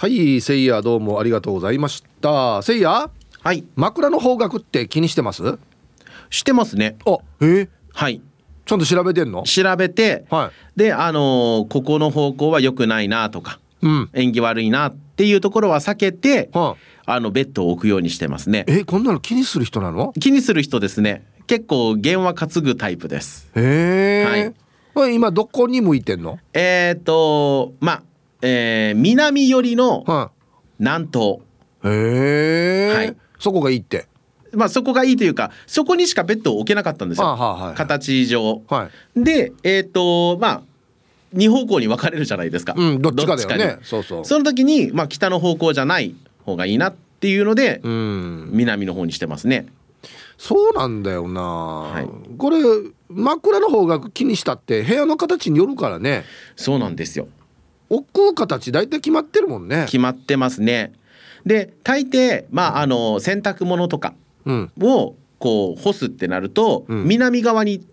はいせいやどうもありがとうございました。せいやはい。枕の方角って気にしてます？してますね。あえはい。ちゃんと調べてんの？調べて、はであのーここの方向は良くないなとかうん。縁起悪いなっていうところは避けて、はあのベッドを置くようにしてますね。えこんなの気にする人なの？気にする人ですね。結構弦は担ぐタイプです。へえ、はい。今どこに向いてんの？えっ、とまあ、えー南寄りのは南東。いへえ、はい。そこがいいって。まあそこがいいというかそこにしかベッドを置けなかったんですよ、はあはい。形上。はい。でえっ、とまあ二方向に分かれるじゃないですか、うんどっちかだよね。に。そうそう。その時に、まあ、北の方向じゃない方がいいなっていうので、うん。南の方にしてますね。そうなんだよな、い。これ枕の方が気にしたって部屋の形によるからね。そうなんですよ置く形大体決まってるもんね。決まってますね。で大抵まああの洗濯物とかうん。をこう干すってなると、うん。南側に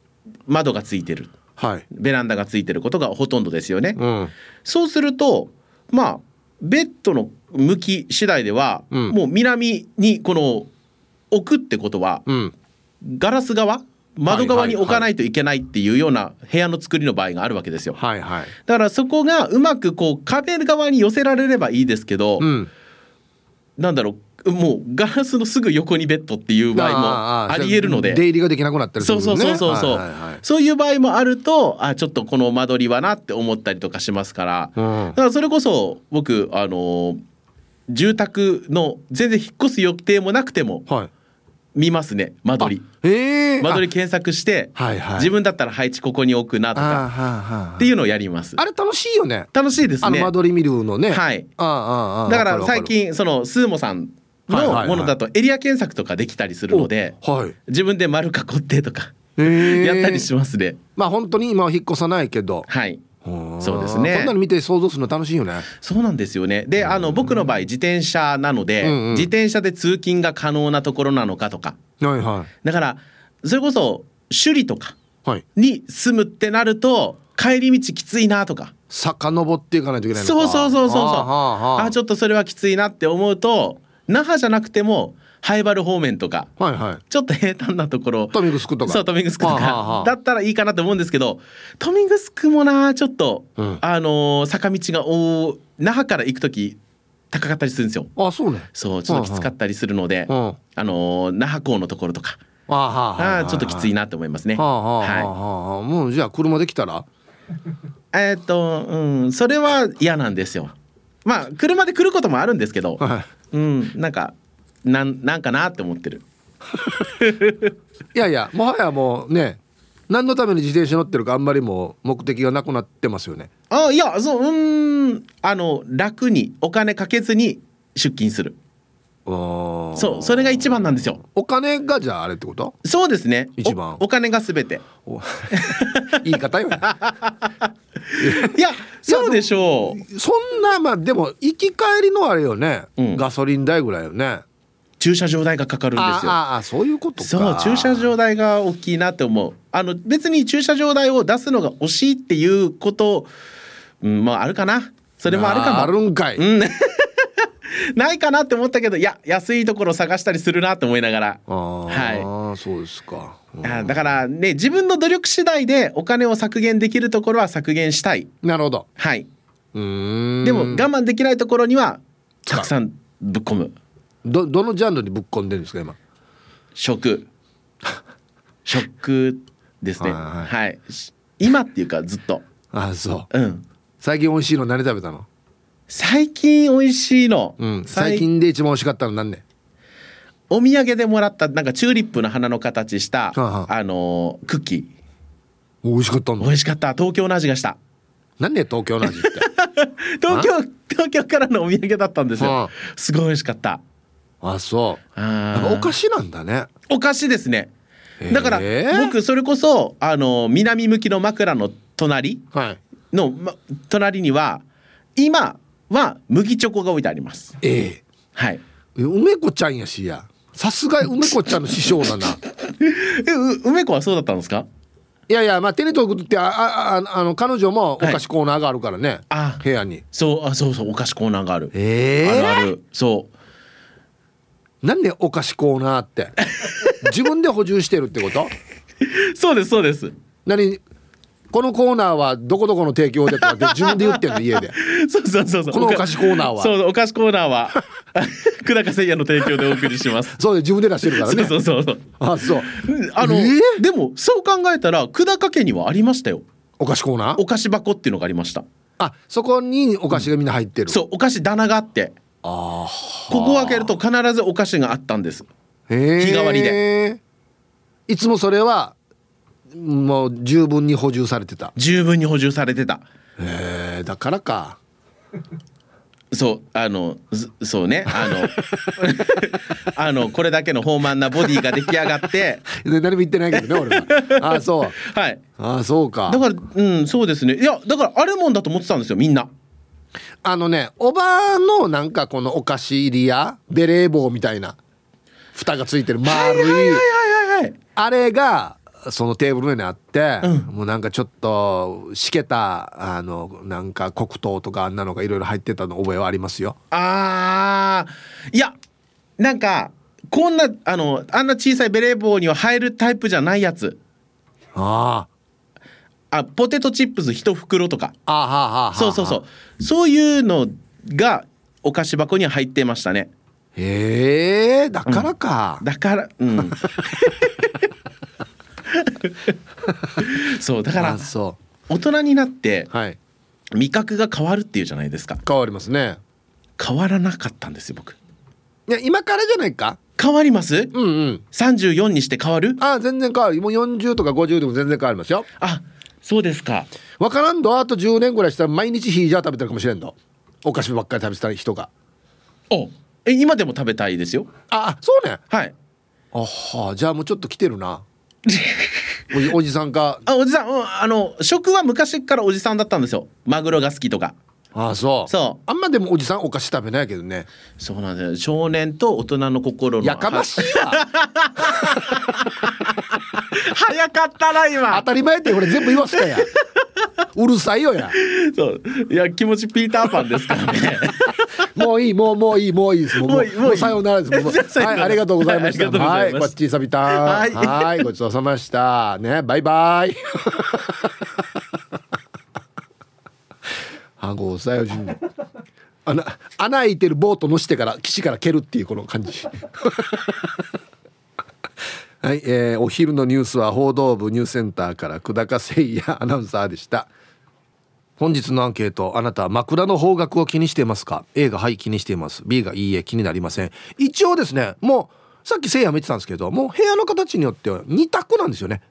窓がついてる。はい。ベランダがついてることがほとんどですよね、うん。そうするとまあベッドの向き次第では、うん。もう南にこの置くってことは、うん。ガラス側窓側に置かないといけないっていうような部屋の作りの場合があるわけですよ。はいはい。だからそこがうまくこう壁側に寄せられればいいですけど、うん。なんだろうもうガラスのすぐ横にベッドっていう場合もありえるので。出入りができなくなったりするそうそうそうそうそう、はいはいはい。そういう場合もあるとあちょっとこの間取りはなって思ったりとかしますから、うん。だからそれこそ僕あの住宅の全然引っ越す予定もなくてもはい見ますね間取り。ええ間取り検索して、はいはい。自分だったら配置ここに置くなとかっていうのをやります。あれ楽しいよね。楽しいですね。間取り見るのね。はい。ああだから最近そのスーモさんはいはいはい。のものだとエリア検索とかできたりするのでおはい。自分で丸囲ってとかええ やったりしますね。まあ本当に今は引っ越さないけど。はい。うんそうですね。こんなの見て想像するの楽しいよね。そうなんですよね。であの僕の場合自転車なので、うんうん。自転車で通勤が可能なところなのかとか。はいはだからそれこそ首里とかに住むってなると帰り道きついなとか。遡っていかないといけないのか。そうそうそうそうそう。ああちょっとそれはきついなって思うと那覇じゃなくても灰原方面とかはいはい。ちょっと平坦なところ豊見城とか。そう豊見城とか、はあはあはあ。だったらいいかなと思うんですけど豊見城もなちょっと、うん。あのー坂道がお那覇から行く時高かったりするんですよ。あそうね。そうちょっときつかったりするので、うん。あのー那覇港のところとか、あはあはああ。ーちょっときついなと思いますね。はあはあはあははあ。もうじゃあ車で来たら？い、えーっとうんそれは嫌なんですよ。まあ車で来ることもあるんですけど、はい。うんなんかなんなんかなって思ってる。いやいやもはやもうね何のために自転車乗ってるかあんまりもう目的がなくなってますよねあいやそううーんあの楽にお金かけずに出勤する。そそうそれが一番なんですよ。お金がじゃああれってこと？そうですね。一番おお金がすべて。お 言い方よねいや そうでしょう。そんなまあでも行き帰りのあれよね、うんガソリン代ぐらいよね駐車場代がかかるんですよ。ああそういうことかそう駐車場代が大きいなって思うあの別に駐車場代を出すのが惜しいっていうこと、うん、まああるかなそれもあるかもあるんかい、うんないかなって思ったけどいや安いところ探したりするなと思いながらああ、はそうですか、うんあだからね自分の努力次第でお金を削減できるところは削減したいなるほどはいうんでも我慢できないところにはたくさんぶっ込むどどのジャンルにぶっ込んでるんですか今？食。食ですね。はいはい。今っていうかずっと。あそう。うん。最近美味しいの何食べたの、最近美味しいの、うん、最近で一番美味しかったの何ねお土産でもらったなんかチューリップの花の形した、はあはあ。あのークッキー。美味しかったんだ美味しかった。東京の味がした。何ね東京の味って？東京東京からのお土産だったんですはよあ。すごい美味しかったあそう。やっあぱお菓子子なんだね。お菓子ですね。だから僕それこそあの南向きの枕の隣はい。の、ま、隣には今は麦チョコが置いてあります。えはい。え梅子ちゃんやしや。さすが梅子ちゃんの師匠だな。えう梅子はそうだったんですか？いやいやまあ手に取るってああああの彼女もお菓子コーナーがあるからね、あ部屋に。そうあそうそうお菓子コーナーがある、ええ。あるある。そうなんでお菓子コーナーって。自分で補充してるってこと？そうですそうです。何？このコーナーはどこどこの提供でとかって自分で言ってんの家で。そうそうそうそう。このお菓子コーナーは。そうお菓子コーナーは。久高誠也の提供でお送りします。そうで自分で出してるからね。そうそうそうあそう。あの、え？ーでもそう考えたら久高家にはありましたよ。お菓子コーナー？お菓子箱っていうのがありました。あそこにお菓子がみんな入ってる、そうお菓子棚があって。あここを開けると必ずお菓子があったんです。日替わりで。いつもそれはもう十分に補充されてた。十分に補充されてた。へえだからか。そうあのずそうね。あの あのこれだけの豊満なボディが出来上がって。で何も言ってないけどね俺は。あそう。はい。あそうか。だからうんそうですね。いやだからあるもんだと思ってたんですよみんなあのねおばのなんかこのお菓子入りやベレー帽みたいな蓋がついてる丸いあれがそのテーブルの上にあって、うん。もうなんかちょっとしけたあのなんか黒糖とかあんなのがいろいろ入ってたの覚えはありますよ。あー。いやなんかこんなあのあんな小さいベレー帽には入るタイプじゃないやつ。ああポテトチップス一袋とか。あああはあはあそうそうそう。そういうのがお菓子箱に入ってましたね。へえだからか、だからうん。そうだから大人になってうはい。味覚が変わるっていうじゃないですか。変わりますね。変わらなかったんですよ僕。いや今からじゃないか。変わります？うんうん。34にして変わる？あ全然変わる。もう40とか50でも全然変わりますよ。あそうですか。わからんど。あと10年ぐらいしたら毎日ヒージャー食べてるかもしれんど。お菓子ばっかり食べてた人が。おえ今でも食べたいですよ。ああそうね。はい。あはじゃあもうちょっと来てるな。おじおじさんか。あおじさん、うんあの食は昔からおじさんだったんですよ。マグロが好きとかあそう。そう。あんまでもおじさんお菓子食べないけどね。そうなんだよ。少年と大人の心のやかましいわ。早かったな今。当たり前ってこれ全部言わすかやうるさいよや。そう。いや気持ちピーターパンですからね。もういいもうもういいもういいです。もうもうもうさようならです。はいありがとうございました。はいありがとうございますはいこっちさびたはい。はいごちそうさまでした。ねバイバイはごさよじ穴穴開いてるボート乗してから岸から蹴るっていうこの感じ。はい、えーお昼のニュースは報道部ニュースセンターから久高誠也アナウンサーでした。本日のアンケートあなたは枕の方角を気にしていますか？A がはい気にしています。B がいいえ気になりません。一応ですねもうさっきせいやも言ってたんですけどもう部屋の形によっては2択なんですよね。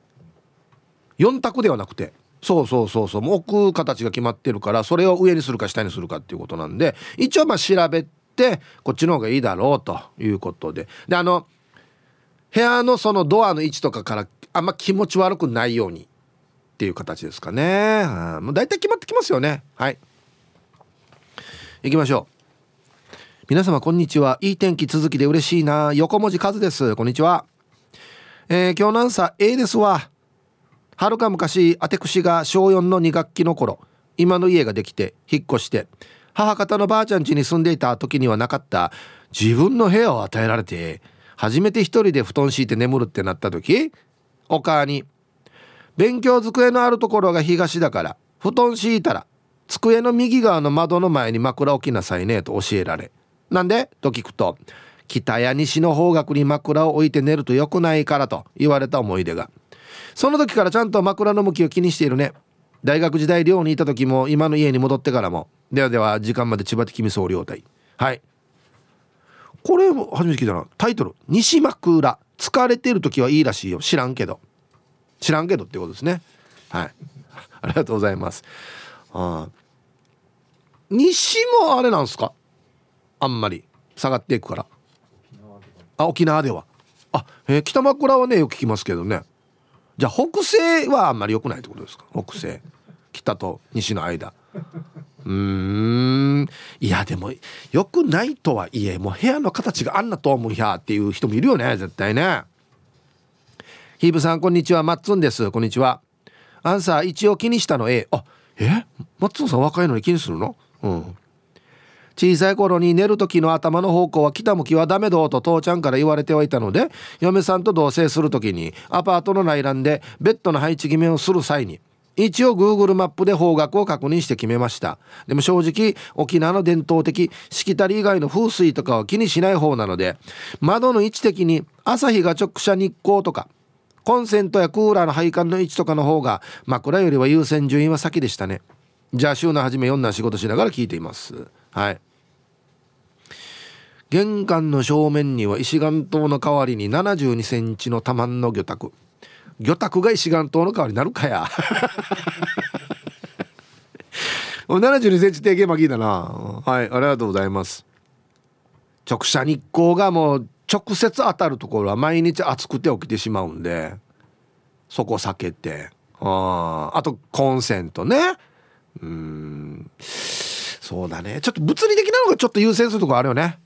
4択ではなくて。そうそうそうそうもう置く形が決まってるからそれを上にするか下にするかっていうことなんで一応まあ調べてこっちの方がいいだろうということでであの部屋のそのドアの位置とかからあんま気持ち悪くないようにっていう形ですかね。あもう大体決まってきますよね。はい。行きましょう。皆様こんにちは。いい天気続きで嬉しいな。横文字数です。こんにちは。えー今日のアンサー A ですわ。はるか昔、あてくしが小4の2学期の頃、今の家ができて引っ越して、母方のばあちゃん家に住んでいた時にはなかった自分の部屋を与えられて、初めて一人で布団敷いて眠るってなった時、お母に、勉強机のあるところが東だから布団敷いたら机の右側の窓の前に枕置きなさいねと教えられなんで？と聞くと北や西の方角に枕を置いて寝ると良くないからと言われた思い出が。その時からちゃんと枕の向きを気にしているね。大学時代寮にいた時も今の家に戻ってからも。ではでは時間まで千葉的み総領隊。はい。これも初めて聞いたな。タイトル「西枕。疲れてる時はいいらしいよ。知らんけど」知らんけどってことですね。はい。ありがとうございます。あ西もあれなんですか？あんまり。下がっていくから。あ沖縄では。あ、えー。北枕はねよく聞きますけどね。じゃあ北西はあんまり良くないってことですか？北西。北と西の間。うーん。いやでも良くないとはいえもう部屋の形があんなと思うやっていう人もいるよね絶対ね。ヒーブさんこんにちは。マッツンです。こんにちは。アンサー一応気にしたの A あえ？松尾さん若いのに気にするの？うん。小さい頃に寝る時の頭の方向は北向きはダメどと父ちゃんから言われてはいたので嫁さんと同棲する時にアパートの内覧でベッドの配置決めをする際に一応 Google マップで方角を確認して決めました。でも正直沖縄の伝統的しきたり以外の風水とかは気にしない方なので窓の位置的に朝日が直射日光とかコンセントやクーラーの配管の位置とかの方が枕よりは優先順位は先でしたね。じゃあ週の初め4な仕事しながら聞いています。はい。玄関の正面には石岩島の代わりに7 2センチの多満の魚拓。魚拓が石岩島の代わりになるかや。7 2センチ定型巻きだな。はいありがとうございます。直射日光がもう直接当たるところは毎日暑くて起きてしまうんでそこ避けて。ああとコンセントね。うん。そうだね。ちょっと物理的なのがちょっと優先するとこあるよね、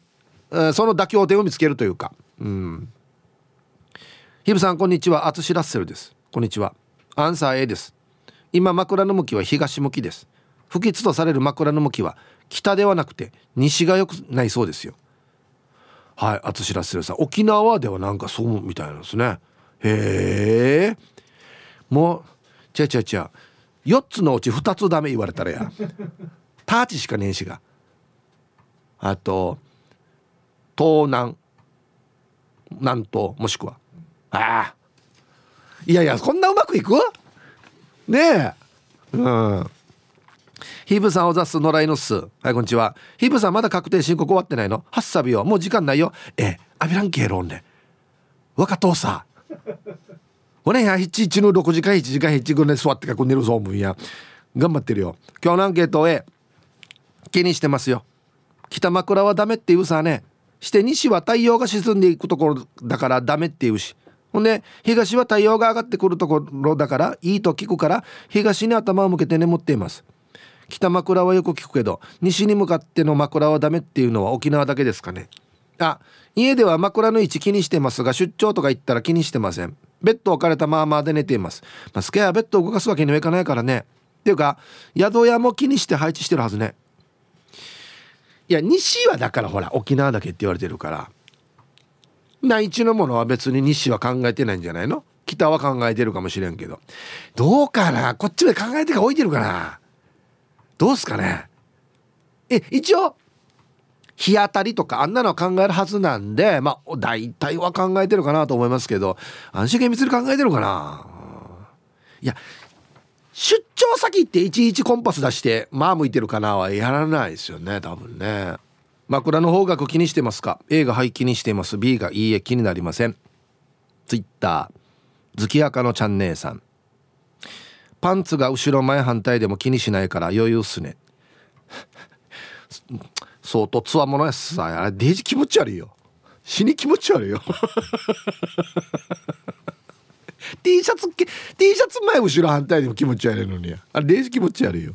えー、その妥協点を見つけるというか。うん。ヒブさんこんにちは。アツシラッセルです。こんにちは。アンサー A です。今枕の向きは東向きです。不吉とされる枕の向きは北ではなくて西が良くないそうですよ。はいアツシラッセルさん。沖縄ではなんかそうみたいなんですね。へえ。もうちゃちゃちゃ4つのうち2つダメ言われたらや。ターチしかねえしが。あと東南南東もしくは。ああ。いやいやこんなうまくいく？ねえ。うん。ヒブさんおざす野良犬っす。はいこんにちは。ヒブさんまだ確定申告終わってないの？ハッサビよ。もう時間ないよ。ええ。アビランケーロンで。若父さほねや七一の6時間1時間7分で座ってかこ寝るぞもんや。頑張ってるよ。今日のアンケート A 気にしてますよ。北枕はダメって言うさね。して西は太陽が沈んでいくところだからダメって言うし。ほんで東は太陽が上がってくるところだからいいと聞くから東に頭を向けて眠っています。北枕はよく聞くけど西に向かっての枕はダメっていうのは沖縄だけですかね。あ家では枕の位置気にしてますが出張とか行ったら気にしてません。ベッド置かれたままで寝ています、まあ、スケアベッドを動かすわけにはいかないからね。っていうか宿屋も気にして配置してるはずね。いや西はだからほら沖縄だけって言われてるから。内地のものは別に西は考えてないんじゃないの？北は考えてるかもしれんけど。どうかな？こっちまで考えてか置いてるかな？どうすかね？え一応日当たりとかあんなのは考えるはずなんでまあ大体は考えてるかなと思いますけど安心厳密に考えてるかな？いや出張先っていちいちコンパス出してまあ向いてるかなはやらないですよね多分ね。枕の方角気にしてますか？A がはい気にしてます。B がいいえ気になりません。Twitter 月赤のチャンネルさん。パンツが後ろ前反対でも気にしないから余裕っすね。相当つわものやさ。あれデージ気持ち悪いよ。死に気持ち悪いよ。T シャツ T シャツ前後ろ反対でも気持ち悪いのにあれデージ気持ち悪いよ。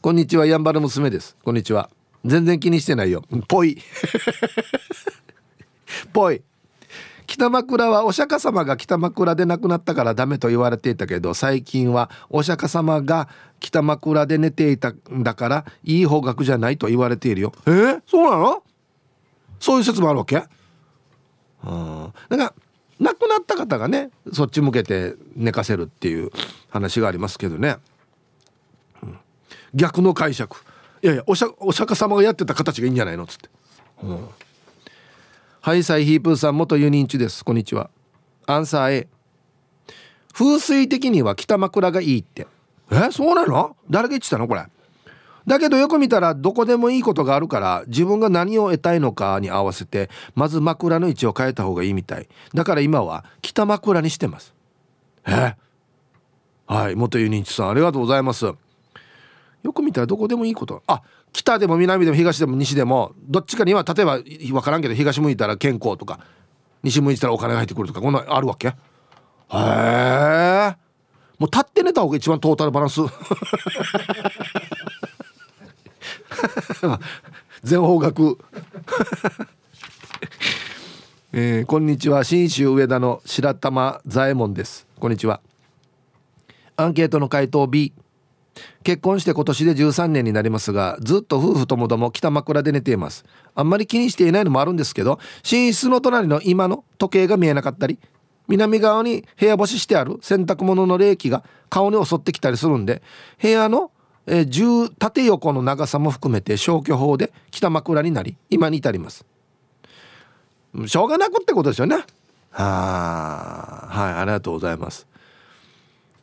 こんにちはやんばる娘です。こんにちは。全然気にしてないよ。ぽい。ぽい。北枕はお釈迦様が北枕で亡くなったからダメと言われていたけど最近はお釈迦様が北枕で寝ていたんだからいい方角じゃないと言われているよ。え？ー、そうなの？そういう説もあるわけ？うんだか亡くなった方がねそっち向けて寝かせるっていう話がありますけどね、うん、逆の解釈。いやいやお釈迦様がやってた形がいいんじゃないの？っつって、うん。はいサイヒープーさん元ユニンチです。こんにちは。アンサー A 風水的には北枕がいいって。えそうなの？誰が言ってたのこれ？だけどよく見たらどこでもいいことがあるから自分が何を得たいのかに合わせてまず枕の位置を変えた方がいいみたい。だから今は北枕にしてます。え？はい元ユニンチさんありがとうございます。よく見たらどこでもいいこと。あ北でも南でも東でも西でもどっちかには例えば分からんけど東向いたら健康とか西向いたらお金が入ってくるとかこんなあるわけ？へえもう立って寝た方が一番トータルバランス。全方角。えー、こんにちは。信州上田の白玉左衛門です。こんにちは。アンケートの回答 B 結婚して今年で13年になりますがずっと夫婦ともども北枕で寝ています。あんまり気にしていないのもあるんですけど寝室の隣の今の時計が見えなかったり南側に部屋干ししてある洗濯物の冷気が顔に襲ってきたりするんで部屋の、えー、縦横の長さも含めて消去法で北枕になり今に至ります。しょうがなくってことですよね。ははいありがとうございます。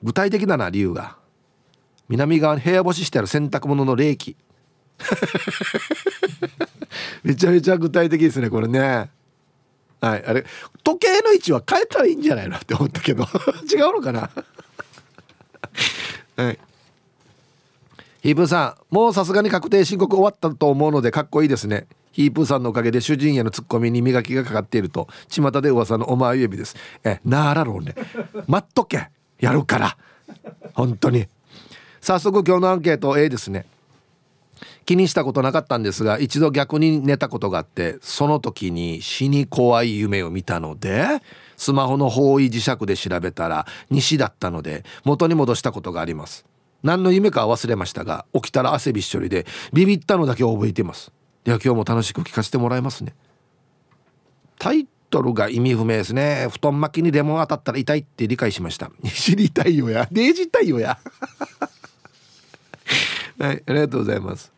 具体的だな理由が南側に部屋干ししてある洗濯物の冷気。めちゃめちゃ具体的ですねこれね。はいあれ時計の位置は変えたらいいんじゃないのって思ったけど。違うのかな。はい。ヒープーさんもうさすがに確定申告終わったと思うのでかっこいいですね。ヒープーさんのおかげで主人へのツッコミに磨きがかかっていると。巷で噂のお前指です。えなあらろうね。待っとけ。やるから。本当に。早速今日のアンケート A ですね。気にしたことなかったんですが一度逆に寝たことがあってその時に死に怖い夢を見たのでスマホの方位磁石で調べたら西だったので元に戻したことがあります。何の夢かは忘れましたが起きたら汗びっしょりでビビったのだけ覚えています。では今日も楽しく聞かせてもらいますね。タイトルが意味不明ですね。布団巻きにレモン当たったら痛いって理解しました。知りたいよや。デージたいよや。はいありがとうございます。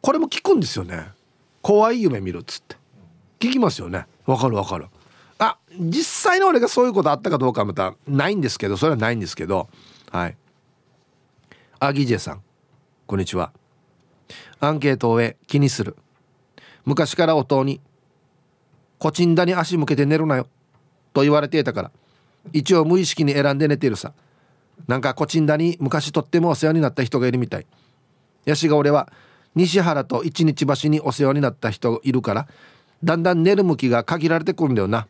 これも聞くんですよね。怖い夢見るっつって。聞きますよね。わかるわかる。あ実際の俺がそういうことあったかどうかはまたないんですけどそれはないんですけど。はい。アギジェさん。こんにちは。アンケートを終え気にする。昔から音に「コチンダに足向けて寝るなよ」と言われていたから。一応無意識に選んで寝てるさ。なんかコチンダに昔とってもお世話になった人がいるみたい。ヤシが俺は西原と一日橋にお世話になった人いるからだんだん寝る向きが限られてくるんだよな。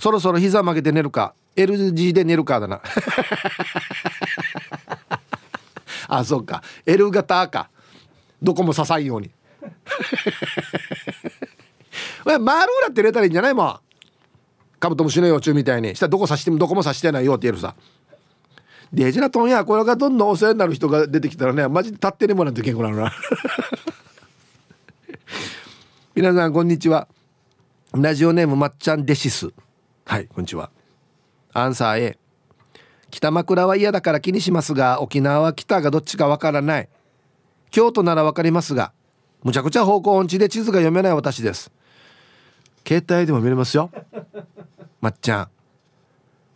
そろそろ膝曲げて寝るか L 字で寝るかだな。あそうか。L 型か。どこも支えんように。丸裏って入れたらいいんじゃないもん。カブトムシの幼虫みたいに。したらどこ刺してもどこも刺してないよって言えるさ。デジナトンやこれがどんどんお世話になる人が出てきたらねマジで立ってねもらうといけんこなのな。皆さんこんにちは。ラジオネームまっちゃんデシス。はいこんにちは。アンサー A 北枕は嫌だから気にしますが沖縄は北がどっちかわからない。京都ならわかりますがむちゃくちゃ方向音痴で地図が読めない私です。携帯でも見れますよ。まっちゃん。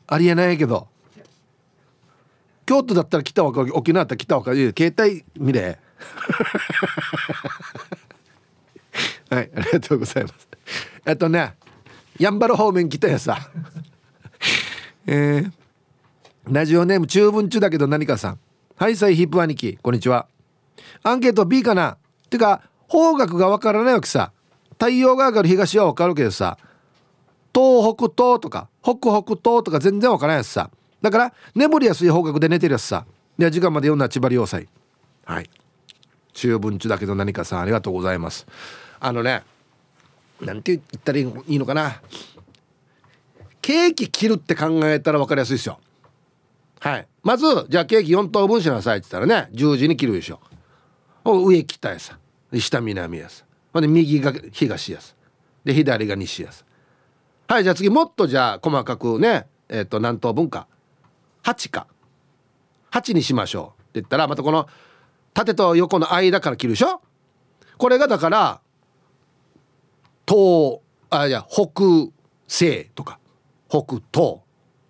ありえないけど。京都だったら北わかる沖縄だったら北わかる携帯見れ。はいありがとうございます。えっとねやんばる方面来たやさ。えー、ラジオネーム中文中だけど何かさん。はいさいヒップ兄貴。こんにちは。アンケート B かな。てか方角がわからないわけさ。太陽が上がる東はわかるけどさ。東北東とか北北東とか全然わからないやつさ。だから眠りやすい方角で寝てるやつさ。では時間まで読んだ千葉良斎はい。中文中だけど何かさんありがとうございます。あのねなんて言ったらいいのかな。ケーキ切るって考えたら分かりやすいですよ。はい。まずじゃあケーキ4等分しなさいって言ったらね十字に切るでしょ。上切ったやつ下南やつ。ほんで右が東やつ。で左が西やつ。はいじゃあ次もっとじゃあ細かくねえっ、ー、と何等分か。8か。8にしましょうって言ったらまたこの縦と横の間から切るでしょ。これがだから東あいや北西とか。北東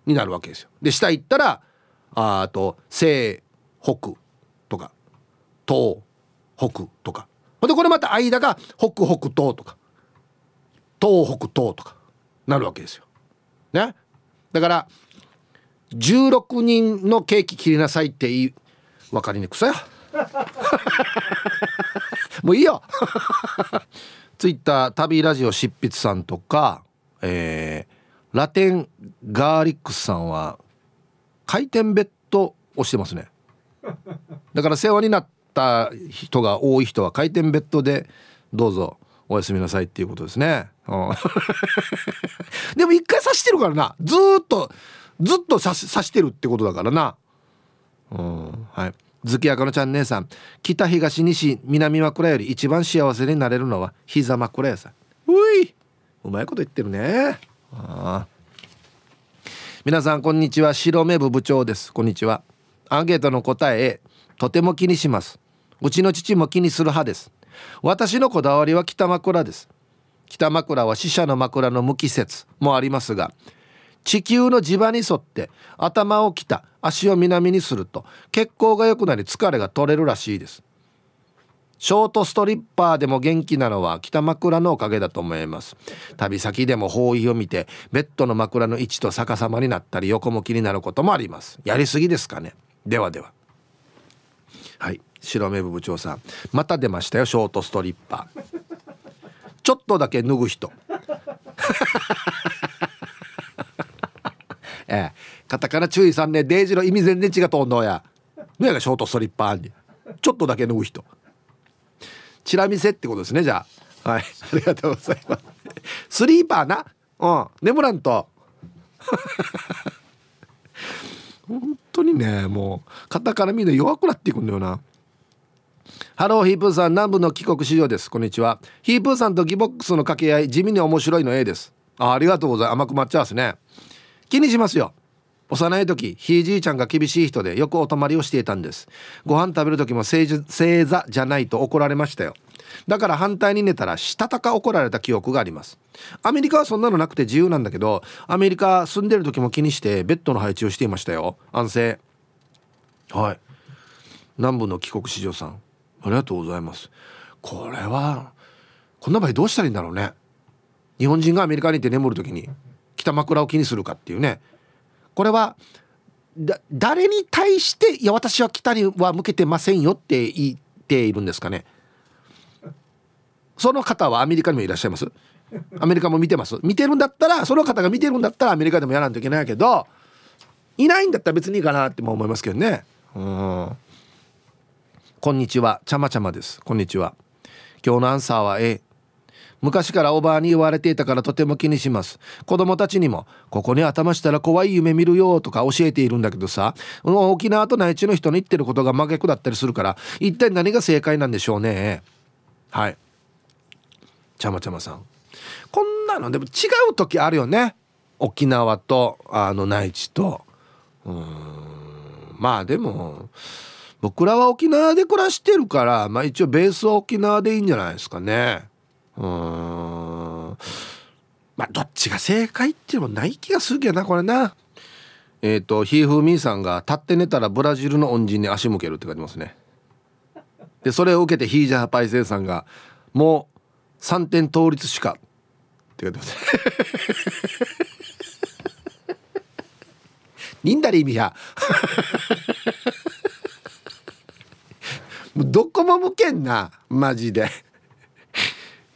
になるわけですよ。で下行ったらあと西北とか東北とか。ほんでこれまた間が北北東とか東北東とかなるわけですよ。ね？だから16人のケーキ切りなさいっていい分かりにくさよ もういいよ。ツイッター旅ラジオ執筆さんとか、えー、ラテンガーリックスさんは回転ベッドをしてますね。だから世話になった人が多い人は回転ベッドでどうぞおやすみなさいっていうことですね、うん、でも一回刺してるからな。ずっとずっと刺刺してるってことだからな。うん。はい。月明のちゃん姉さん。北東西南枕より一番幸せになれるのは膝枕やさ。うい。うまいこと言ってるね。あ皆さんこんにちは。白目部部長です。こんにちは。アンケートの答えとても気にします。うちの父も気にする派です。私のこだわりは北枕です。北枕は死者の枕の無機説もありますが地球の磁場に沿って頭を北足を南にすると血行が良くなり疲れが取れるらしいです。ショートストリッパーでも元気なのは北枕のおかげだと思います。旅先でも方位を見てベッドの枕の位置と逆さまになったり横向きになることもあります。やりすぎですかね。ではでは。はい。白目部部長さん。また出ましたよショートストリッパー。ちょっとだけ脱ぐ人。ええ。カタカナ注意さんね。デージの意味全然違うと思うや。のやがショートストリッパーに。ちょっとだけ脱ぐ人。チラ見せってことですねじゃあ。はい。ありがとうございます。スリーパーな？うん。眠らんと本当にねもう肩からみんな弱くなっていくんだよな。ハローヒープーさん南部の帰国市場です。こんにちは。ヒープーさんとギボックスの掛け合い地味に面白いの A です。あありがとうございます。甘く抹茶ですね。気にしますよ幼い時ひいじいちゃんが厳しい人でよくお泊まりをしていたんです。ご飯食べる時も正座じゃないと怒られましたよ。だから反対に寝たらしたたか怒られた記憶があります。アメリカはそんなのなくて自由なんだけどアメリカ住んでる時も気にしてベッドの配置をしていましたよ。安静。はい。南部の帰国子女さん。ありがとうございます。これはこんな場合どうしたらいいんだろうね。日本人がアメリカに行って眠る時に北枕を気にするかっていうね。これは誰に対して「いや私は北には向けてませんよ」って言っているんですかね。その方はアメリカにもいらっしゃいます？アメリカも見てます？見てるんだったらその方が見てるんだったらアメリカでもやらんといけないけどいないんだったら別にいいかなっても思いますけどね。うん。こんにちは。ちゃまちゃまです。こんにちは。今日のアンサーは A 昔からおばあに言われていたからとても気にします。子供たちにもここに頭したら怖い夢見るよとか教えているんだけどさ。沖縄と内地の人の言ってることが真逆だったりするから一体何が正解なんでしょうね。はい。ちゃまちゃまさん。こんなのでも違う時あるよね。沖縄とあの内地と。うん。まあでも僕らは沖縄で暮らしてるからまあ一応ベースは沖縄でいいんじゃないですかね。うん。まあどっちが正解っていうのもない気がするけどなこれな。えっ、ー、とひーふーみーさんが立って寝たらブラジルの恩人に足向けるって書いてますね。でそれを受けてヒージャーパイセンさんがもう3点倒立しかって書いてます にんだり意味や。どこも向けんなマジで。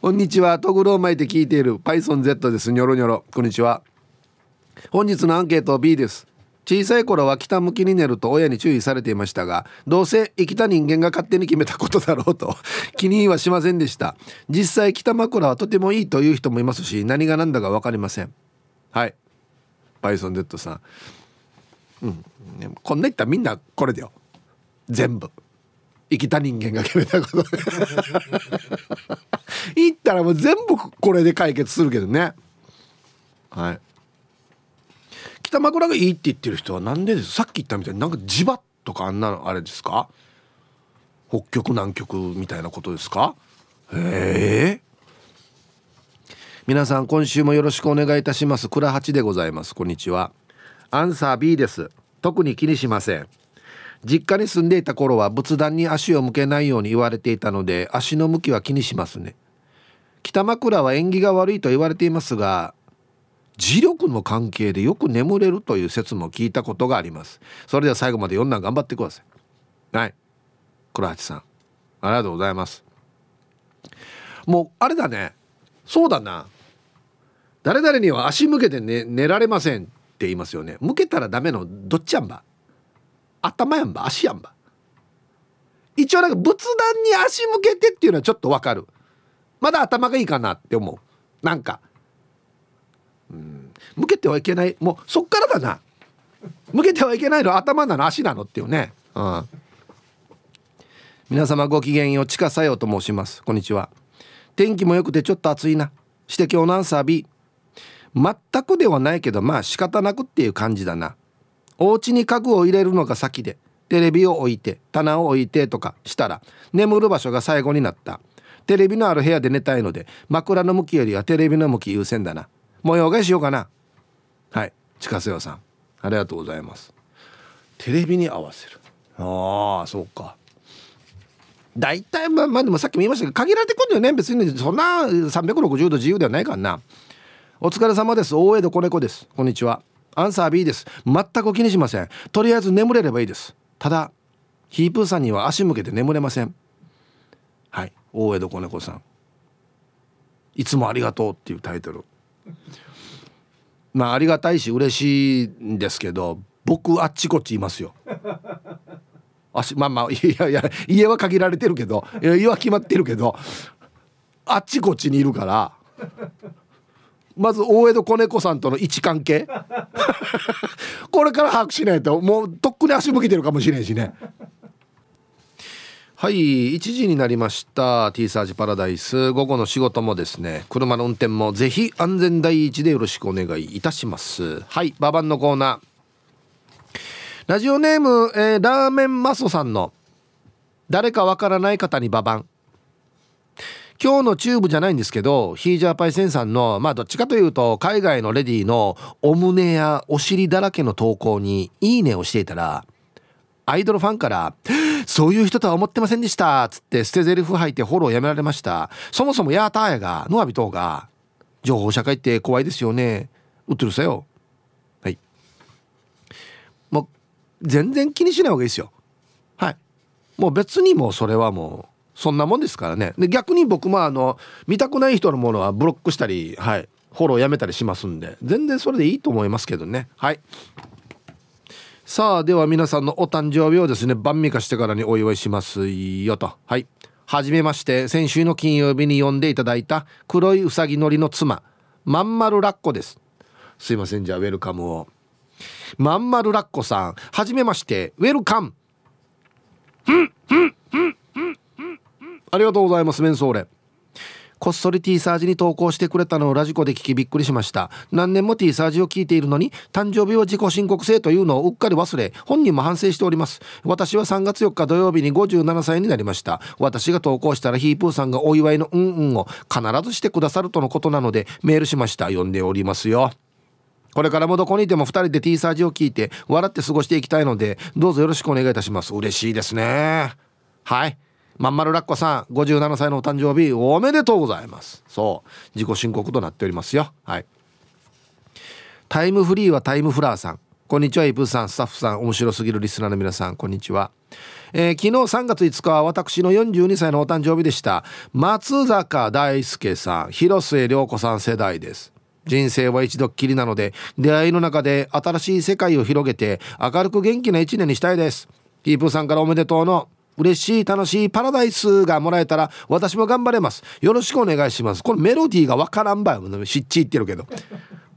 こんにちは。トグロを巻いて聞いている。PythonZ です。ニョロニョロ。こんにちは。本日のアンケート B です。小さい頃は北向きに寝ると親に注意されていましたがどうせ生きた人間が勝手に決めたことだろうと 気にはしませんでした。実際北枕はとてもいいという人もいますし何が何だか分かりません。はい。バイソン Z さん。うん。こんな言ったらみんなこれだよ。全部。生きた人間が決めたこと。言ったらもう全部これで解決するけどね。はい。北枕がいいって言ってる人はなんでです？さっき言ったみたいになんか磁場とかあんなのあれですか？北極南極みたいなことですか？へえ。皆さん今週もよろしくお願いいたします。倉八でございます。こんにちは。アンサー B です。特に気にしません。実家に住んでいた頃は仏壇に足を向けないように言われていたので足の向きは気にしますね。北枕は縁起が悪いと言われていますが磁力の関係でよく眠れるという説も聞いたことがあります。それでは最後まで読んだ頑張ってください。はい。黒八さん。ありがとうございます。もうあれだね。そうだな。誰々には足向けて寝寝られませんって言いますよね。向けたらダメのどっちやんば。頭やんば？足やんば？一応なんか仏壇に足向けてっていうのはちょっとわかる。まだ頭がいいかなって思う。なんかうん。向けてはいけない。もうそっからだな。向けてはいけないの頭なの足なのっていうね。うん。皆様ごきげんようちかさよと申します。こんにちは。天気も良くてちょっと暑いな。して今日のアンサー。B 全くではないけどまあ仕方なくっていう感じだな。お家に家具を入れるのが先でテレビを置いて棚を置いてとかしたら眠る場所が最後になった。テレビのある部屋で寝たいので枕の向きよりはテレビの向き優先だな。模様替えしようかな。はい。近瀬さん。ありがとうございます。テレビに合わせる。ああそうか。大体まあまあでもさっきも言いましたけど限られてくるよね。別にそんな360度自由ではないからな。お疲れ様です。大江戸子猫です。こんにちは。アンサー B です。全く気にしません。とりあえず眠れればいいです。ただヒープーさんには足向けて眠れません。はい。大江戸子猫さん。いつもありがとうっていうタイトル。まあありがたいし嬉しいんですけど僕あっちこっちいますよ。足まあまあいやいや家は限られてるけど家は決まってるけどあっちこっちにいるからまず大江戸子猫さんとの位置関係？これから把握しないともうとっくに足向けてるかもしれんしね。はい1時になりました。T サージパラダイス。午後の仕事もですね車の運転もぜひ安全第一でよろしくお願いいたします。はいババンのコーナー。ラジオネーム、えー、ラーメンマソさんの誰かわからない方にババン今日のチューブじゃないんですけどヒージャーパイセンさんのまあどっちかというと海外のレディーのお胸やお尻だらけの投稿に「いいね」をしていたらアイドルファンから「そういう人とは思ってませんでした」つって捨て台詞吐いてフォローやめられました。そもそもヤーターヤがノアビトーが情報社会って怖いですよね。うっとるさよ。はい。もう全然気にしない方がいいですよ。はい。もう別にもうそれはもうそんなもんですからね。で逆に僕もあの見たくない人のものはブロックしたりはいフォローやめたりしますんで全然それでいいと思いますけどね。はい。さあでは皆さんのお誕生日をですね晩味化してからにお祝いしますよと。はい。はじめまして先週の金曜日に呼んでいただいた黒いうさぎのりの妻まんまるラッコです。すいませんじゃあウェルカムを。まんまるラッコさんはじめましてウェルカム。ありがとうございますメンソーレ。こっそり T サージに投稿してくれたのをラジコで聞きびっくりしました。何年も T サージを聞いているのに誕生日は自己申告制というのをうっかり忘れ本人も反省しております。私は3月4日土曜日に57歳になりました。私が投稿したらヒープーさんがお祝いのうんうんを必ずしてくださるとのことなのでメールしました。読んでおりますよ。これからもどこにいても2人で T サージを聞いて笑って過ごしていきたいのでどうぞよろしくお願いいたします。嬉しいですね。はい。まんまるラッコさん57歳のお誕生日おめでとうございます。そう。自己申告となっておりますよ。はい。タイムフリーはタイムフラーさん。こんにちはイプさんスタッフさん面白すぎるリスナーの皆さんこんにちは、えー、昨日3月5日は私の42歳のお誕生日でした。松坂大輔さん広末涼子さん世代です。人生は一度きりなので出会いの中で新しい世界を広げて明るく元気な一年にしたいです。ヒープーさんからおめでとうの嬉しい楽しいパラダイスがもらえたら私も頑張れます。よろしくお願いします。このメロディーがわからんばよしっち言ってるけど。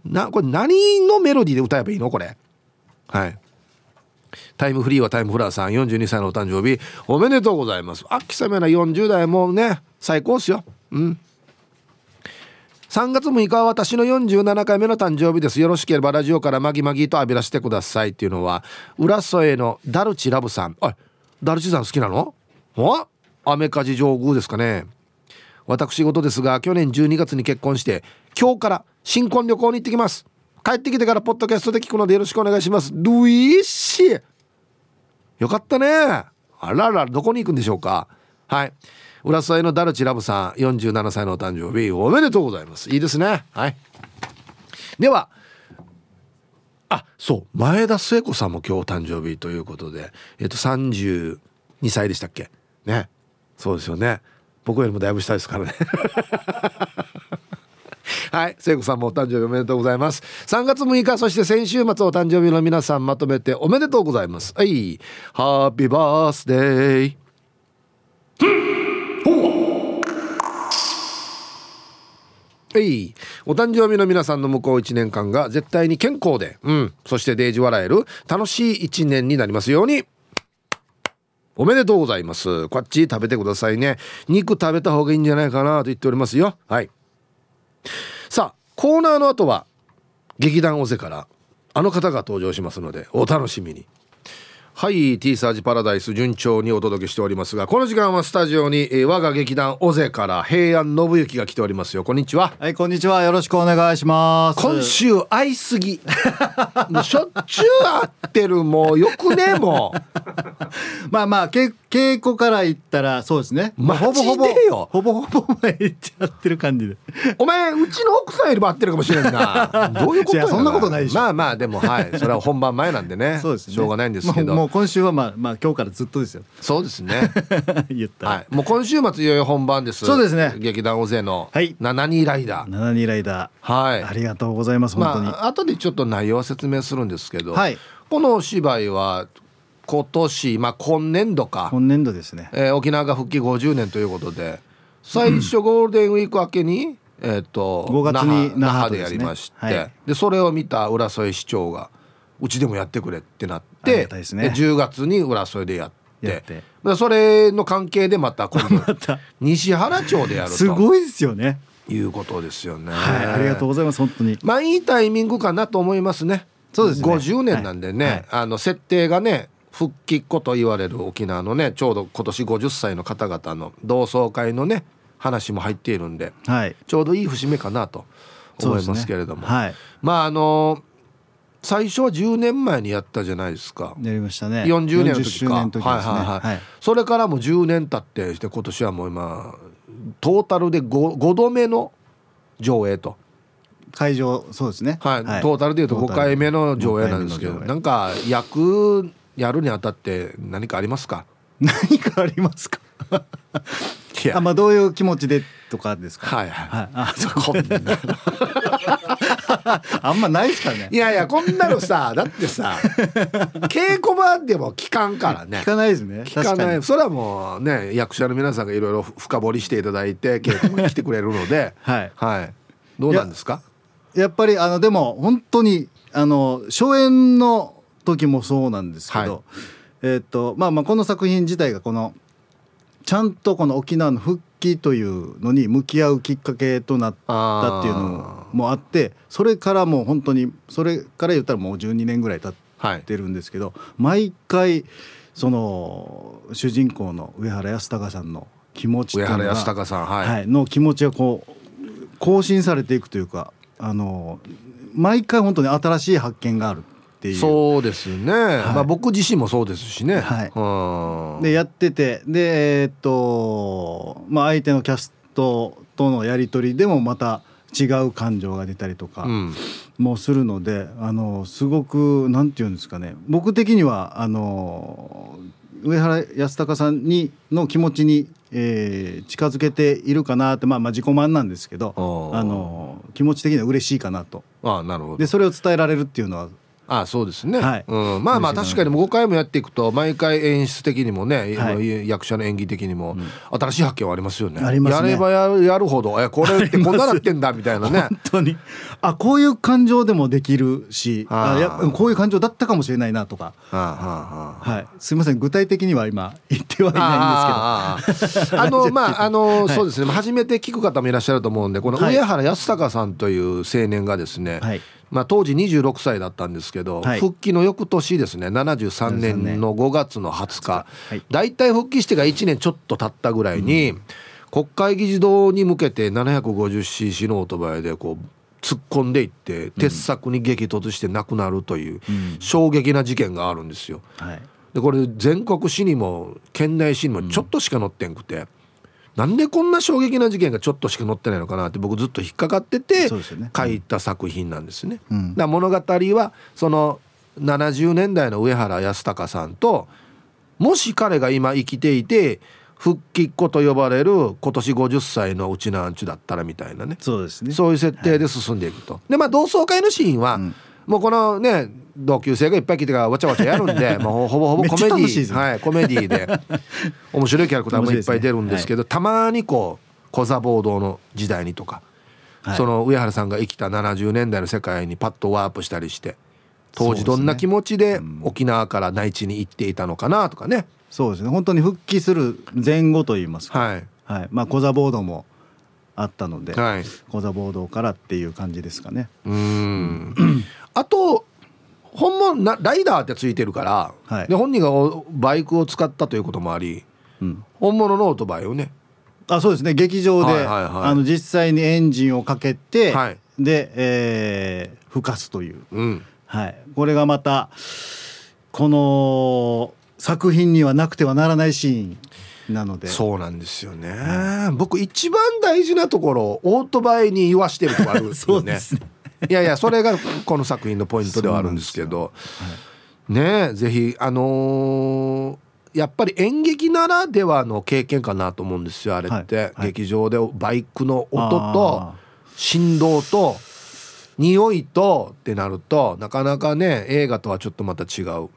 なこれ何のメロディーで歌えばいいの？これ。はい。タイムフリーはタイムフラーさん。42歳のお誕生日。おめでとうございます。あきさめな40代もね最高っすよ。うん。3月6日は私の47回目の誕生日です。よろしければラジオからマギマギと浴びらせてくださいっていうのは浦添のダルチラブさん。あダルチさん好きなの？おアメカジ上宮ですかね。私事ですが去年12月に結婚して今日から新婚旅行に行ってきます。帰ってきてからポッドキャストで聞くのでよろしくお願いします。ドゥイッシー。よかったね。あららどこに行くんでしょうか。はい。浦添のダルチラブさん47歳のお誕生日おめでとうございます。いいですね。はい。ではあそう。前田末子さんも今日誕生日ということで。えっと32歳でしたっけ？ね。そうですよね。僕よりもだいぶ下ですからね。はい。聖子さんもお誕生日おめでとうございます。3月6日そして先週末お誕生日の皆さんまとめておめでとうございます。はい。ハッピーバースデー。はい。お誕生日の皆さんの向こう1年間が絶対に健康で、うん、そしてデージ笑える楽しい1年になりますように。おめでとうございます。こっち食べてくださいね。肉食べた方がいいんじゃないかなと言っておりますよ。はい。さあコーナーの後は劇団オゼからあの方が登場しますのでお楽しみに。はい T サージパラダイス順調にお届けしておりますがこの時間はスタジオに、えー我が劇団オゼから平安信之が来ておりますよ。こんにちは。はい、こんにちは。よろしくお願いします。今週会いすぎ。もうしょっちゅう会ってる。もうよくねもう。まあまあ、け稽古から言ったら、そうですね。まあ、ほぼほぼ、ほぼほぼ前行っちゃってる感じで。お前うちの奥さんよりも会ってるかもしれんな。どういうことやそんなことないでしょ。まあまあでもはい。それは本番前なんでね。そうですね。しょうがないんですけど。もうもう今週はまあ、まあ、今日からずっとですよ。そうですね 言ったら。はいもう今週末いよいよ本番ですそうですね劇団大勢のはい七人ライダー七人ライダー。はいありがとうございます。本当に。まあ後でちょっと内容は説明するんですけど、はいこのお芝居は今年まあ今年度か、今年度ですね。えー沖縄が復帰50年ということで最初ゴールデンウィーク明けに、えっ、と5月に那覇でやりまして、はいでそれを見た浦添市長がうちでもやってくれってなってね10月に浦添でやってやっそれの関係でまた今度 西原町でやるとすごいですよね。いうことですよね。はい、ありがとうございます。本当に。まあいいタイミングかなと思いますね。そうですね50年なんでね、はいはいあの設定がね復帰っ子と言われる沖縄のねちょうど今年50歳の方々の同窓会のね話も入っているんではい。ちょうどいい節目かなと思いますけれども、ねはい。まああの最初は10年前にやったじゃないですか。やりましたね。40年の40時かね。はいはいはい、はい。それからもう10年経ってして今年はもう今トータルで 5, 5度目の上映と。会場、そうですね。はい、トータルでいうと5回目の上映なんですけど5回目の上映。なんか役やるにあたって何かありますか？何かありますか？いや。あまあどういう気持ちでとかですか？はいはい。はい、あそう。こんな あんまないですかね。いやいやこんなのさ だってさ稽古場でも聞かんからね。聞かないですね。聞かない。それはもうね役者の皆さんがいろいろ深掘りしていただいて稽古に来てくれるので。はい。はい。どうなんですか？やっぱりあのでも本当にあの初演の時もそうなんですけど、はい。えっ、とまあまあこの作品自体がこのちゃんとこの沖縄の復帰というのに向き合うきっかけとなったっていうのもあってそれからもう本当にそれから言ったらもう12年ぐらい経っはいてるんですけど毎回その主人公の上原安隆さんの気持ちっていうのが上原さんはい、はい、の気持ちがこう更新されていくというかあの毎回本当に新しい発見があるっていう。そうですね、まあ僕自身もそうですしね。はい。うん。でやってて。でえーっとまあ相手のキャストとのやり取りでもまた違う感情が出たりとかうん。もするので、あのすごくなんていうんですかね。僕的にはあの上原安隆さんにの気持ちに、えー近づけているかなってまあまあ自己満なんですけどあの気持ち的には嬉しいかなと。ああなるほど。でそれを伝えられるっていうのはああそうですね、はい。うん、まあまあ確かにもう5回もやっていくと毎回演出的にもね、はい。役者の演技的にも新しい発見はありますよね。ね。やればやるやるほどえこれってこんななってんだみたいなね。本当に。あこういう感情でもできるしあやこういう感情だったかもしれないなとか、はあはあはあはい、すいません具体的には今言ってはいないんですけど。あ のまああの、はい。そうですね。初めて聞く方もいらっしゃると思うんでこのはい。上原康隆さんという青年がですね、はいまあ、当時26歳だったんですけど、はい。復帰の翌年ですね。73年の5月の20日。はい。大体、復帰してが1年ちょっと経ったぐらいに、国会議事堂に向けて 750cc のオートバイでこう突っ込んでいって鉄柵に激突して亡くなるという衝撃な事件があるんですよ。はい。でこれ全国紙にも県内紙にもちょっとしか載ってんくて、なんでこんな衝撃な事件がちょっとしか載ってないのかなって僕ずっと引っかかってて書いた作品なんですね。うん。だ物語はその70年代の上原康隆さんともし彼が今生きていて復帰っ子と呼ばれる今年50歳のうちなんちゅだったらみたいなね。そうですね。そういう設定で進んでいくと。でまあ同窓会のシーンは、んもうこのね同級生がいっぱい来てからわちゃわちゃやるんで もうほぼほぼコメディー、はい、コメディーで。面白いキャラクターもいっぱい出るんですけどたまにこう小座暴動の時代にとか、はい。その上原さんが生きた70年代の世界にパッとワープしたりして当時どんな気持ちで沖縄から内地に行っていたのかなとかね。そうですね。本当に復帰する前後といいますか、はい。はい。まあコザボードもあったので、はい。コザボードからっていう感じですかね。うん あと本物なライダーってついてるから、はい。で本人がおバイクを使ったということもありうん。本物のオートバイをね。あそうですね。劇場で、はいはいはい。あの実際にエンジンをかけて、はい。で、えー、吹かすという、うん。はい、これがまたこの作品にはなくてはならないシーンなので。そうなんですよね、僕一番大事なところオートバイに言わしてるとこあるんですそよね。うですねいやいやそれがこの作品のポイントではあるんですけど。ねえぜひあのーやっぱり演劇ならではの経験かなと思うんですよあれって、はいはい。劇場でバイクの音とあ振動と匂いとってなるとなかなかね映画とはちょっとまた違う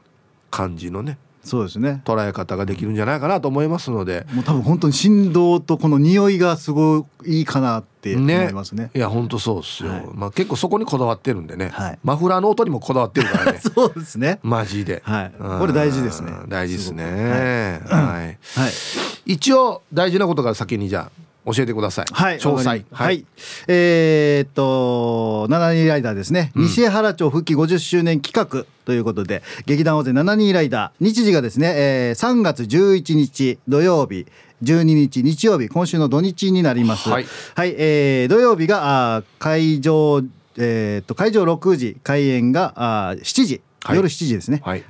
感じのねそうですね。捉え方ができるんじゃないかなと思いますので。もう多分本当に振動とこの匂いがすごいいいかなって思ねいますね。いや本当そうっすよ、はい。まあ、結構そこにこだわってるんでね、はい。マフラーの音にもこだわってるからね。そうですね。マジで、はい。うんこれ大事ですね。大事ですね。はい、はい。一応大事なことから先にじゃあ教えてください、はい、詳細。はい、えーっと七人ライダーですね、西原町復帰50周年企画ということで劇団大勢七人ライダー。日時がですね、えー3月11日土曜日12日日曜日今週の土日になります。はい。えー土曜日があー会場えーっと会場6時開演があー7時。はい夜7時ですね。はい。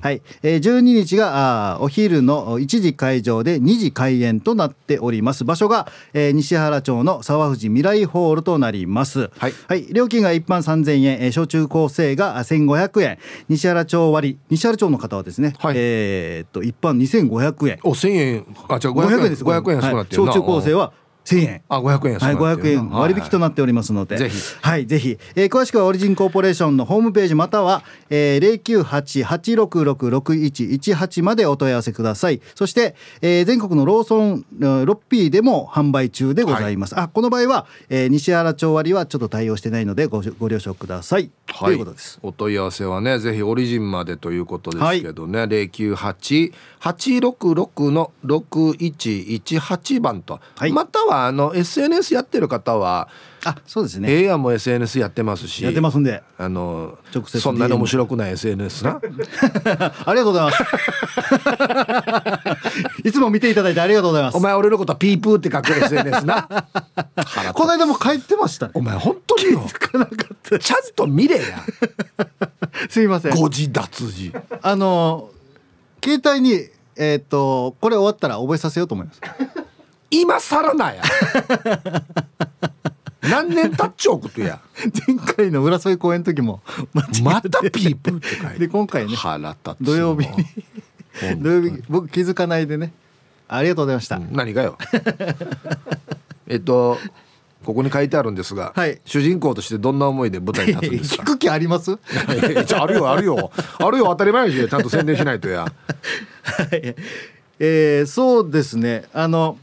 えー12日があーお昼の1時会場で2時開演となっております。場所が、えー西原町の沢藤未来ホールとなります。はい。料金が一般3000円、えー小中高生があ1500円、西原町割、西原町の方はですね、はい。えーっと一般2500円。お千円。あじゃあ500 500円。円です。500円安くなってるな、はい小中高生は1000円。あ500円安くはい、なってる500円割引となっておりますので、ぜひはい、ぜひ、えー詳しくはオリジンコーポレーションのホームページまたは、えー、098-866-6118までお問い合わせください。そして、えー全国のローソン、えーロッピーでも販売中でございます。あ、この場合は、えー西原町割はちょっと対応してないのでごご了承ください。ということです。お問い合わせはねぜひオリジンまでということですけどね、098-866の6118番と、はいまたはあの SNS やってる方はあ、そうですね。ええやんも SNS やってますしやってますんで。あの直接そんなに面白くない SNS な ありがとうございます。いつも見ていただいてありがとうございますお。前俺のことはピープーって書く SNS なこの間も書いてましたねお。前本当によちゃんと見れや すいません。誤字脱字あの携帯にえっ、とこれ終わったら覚えさせようと思います。今更なや。何年経っちゃうことや。前回の浦添公演の時もまたピープーって書いて。で今回ね腹立つ土曜日に土曜日僕気づかないでね。ありがとうございました。何がよ。えっとここに書いてあるんですが、はい。主人公としてどんな思いで舞台に立つんですか？聞く気あります？ああるよあるよ。あるよ当たり前やしちゃんと宣伝しないとや。はい。えーそうですね。あの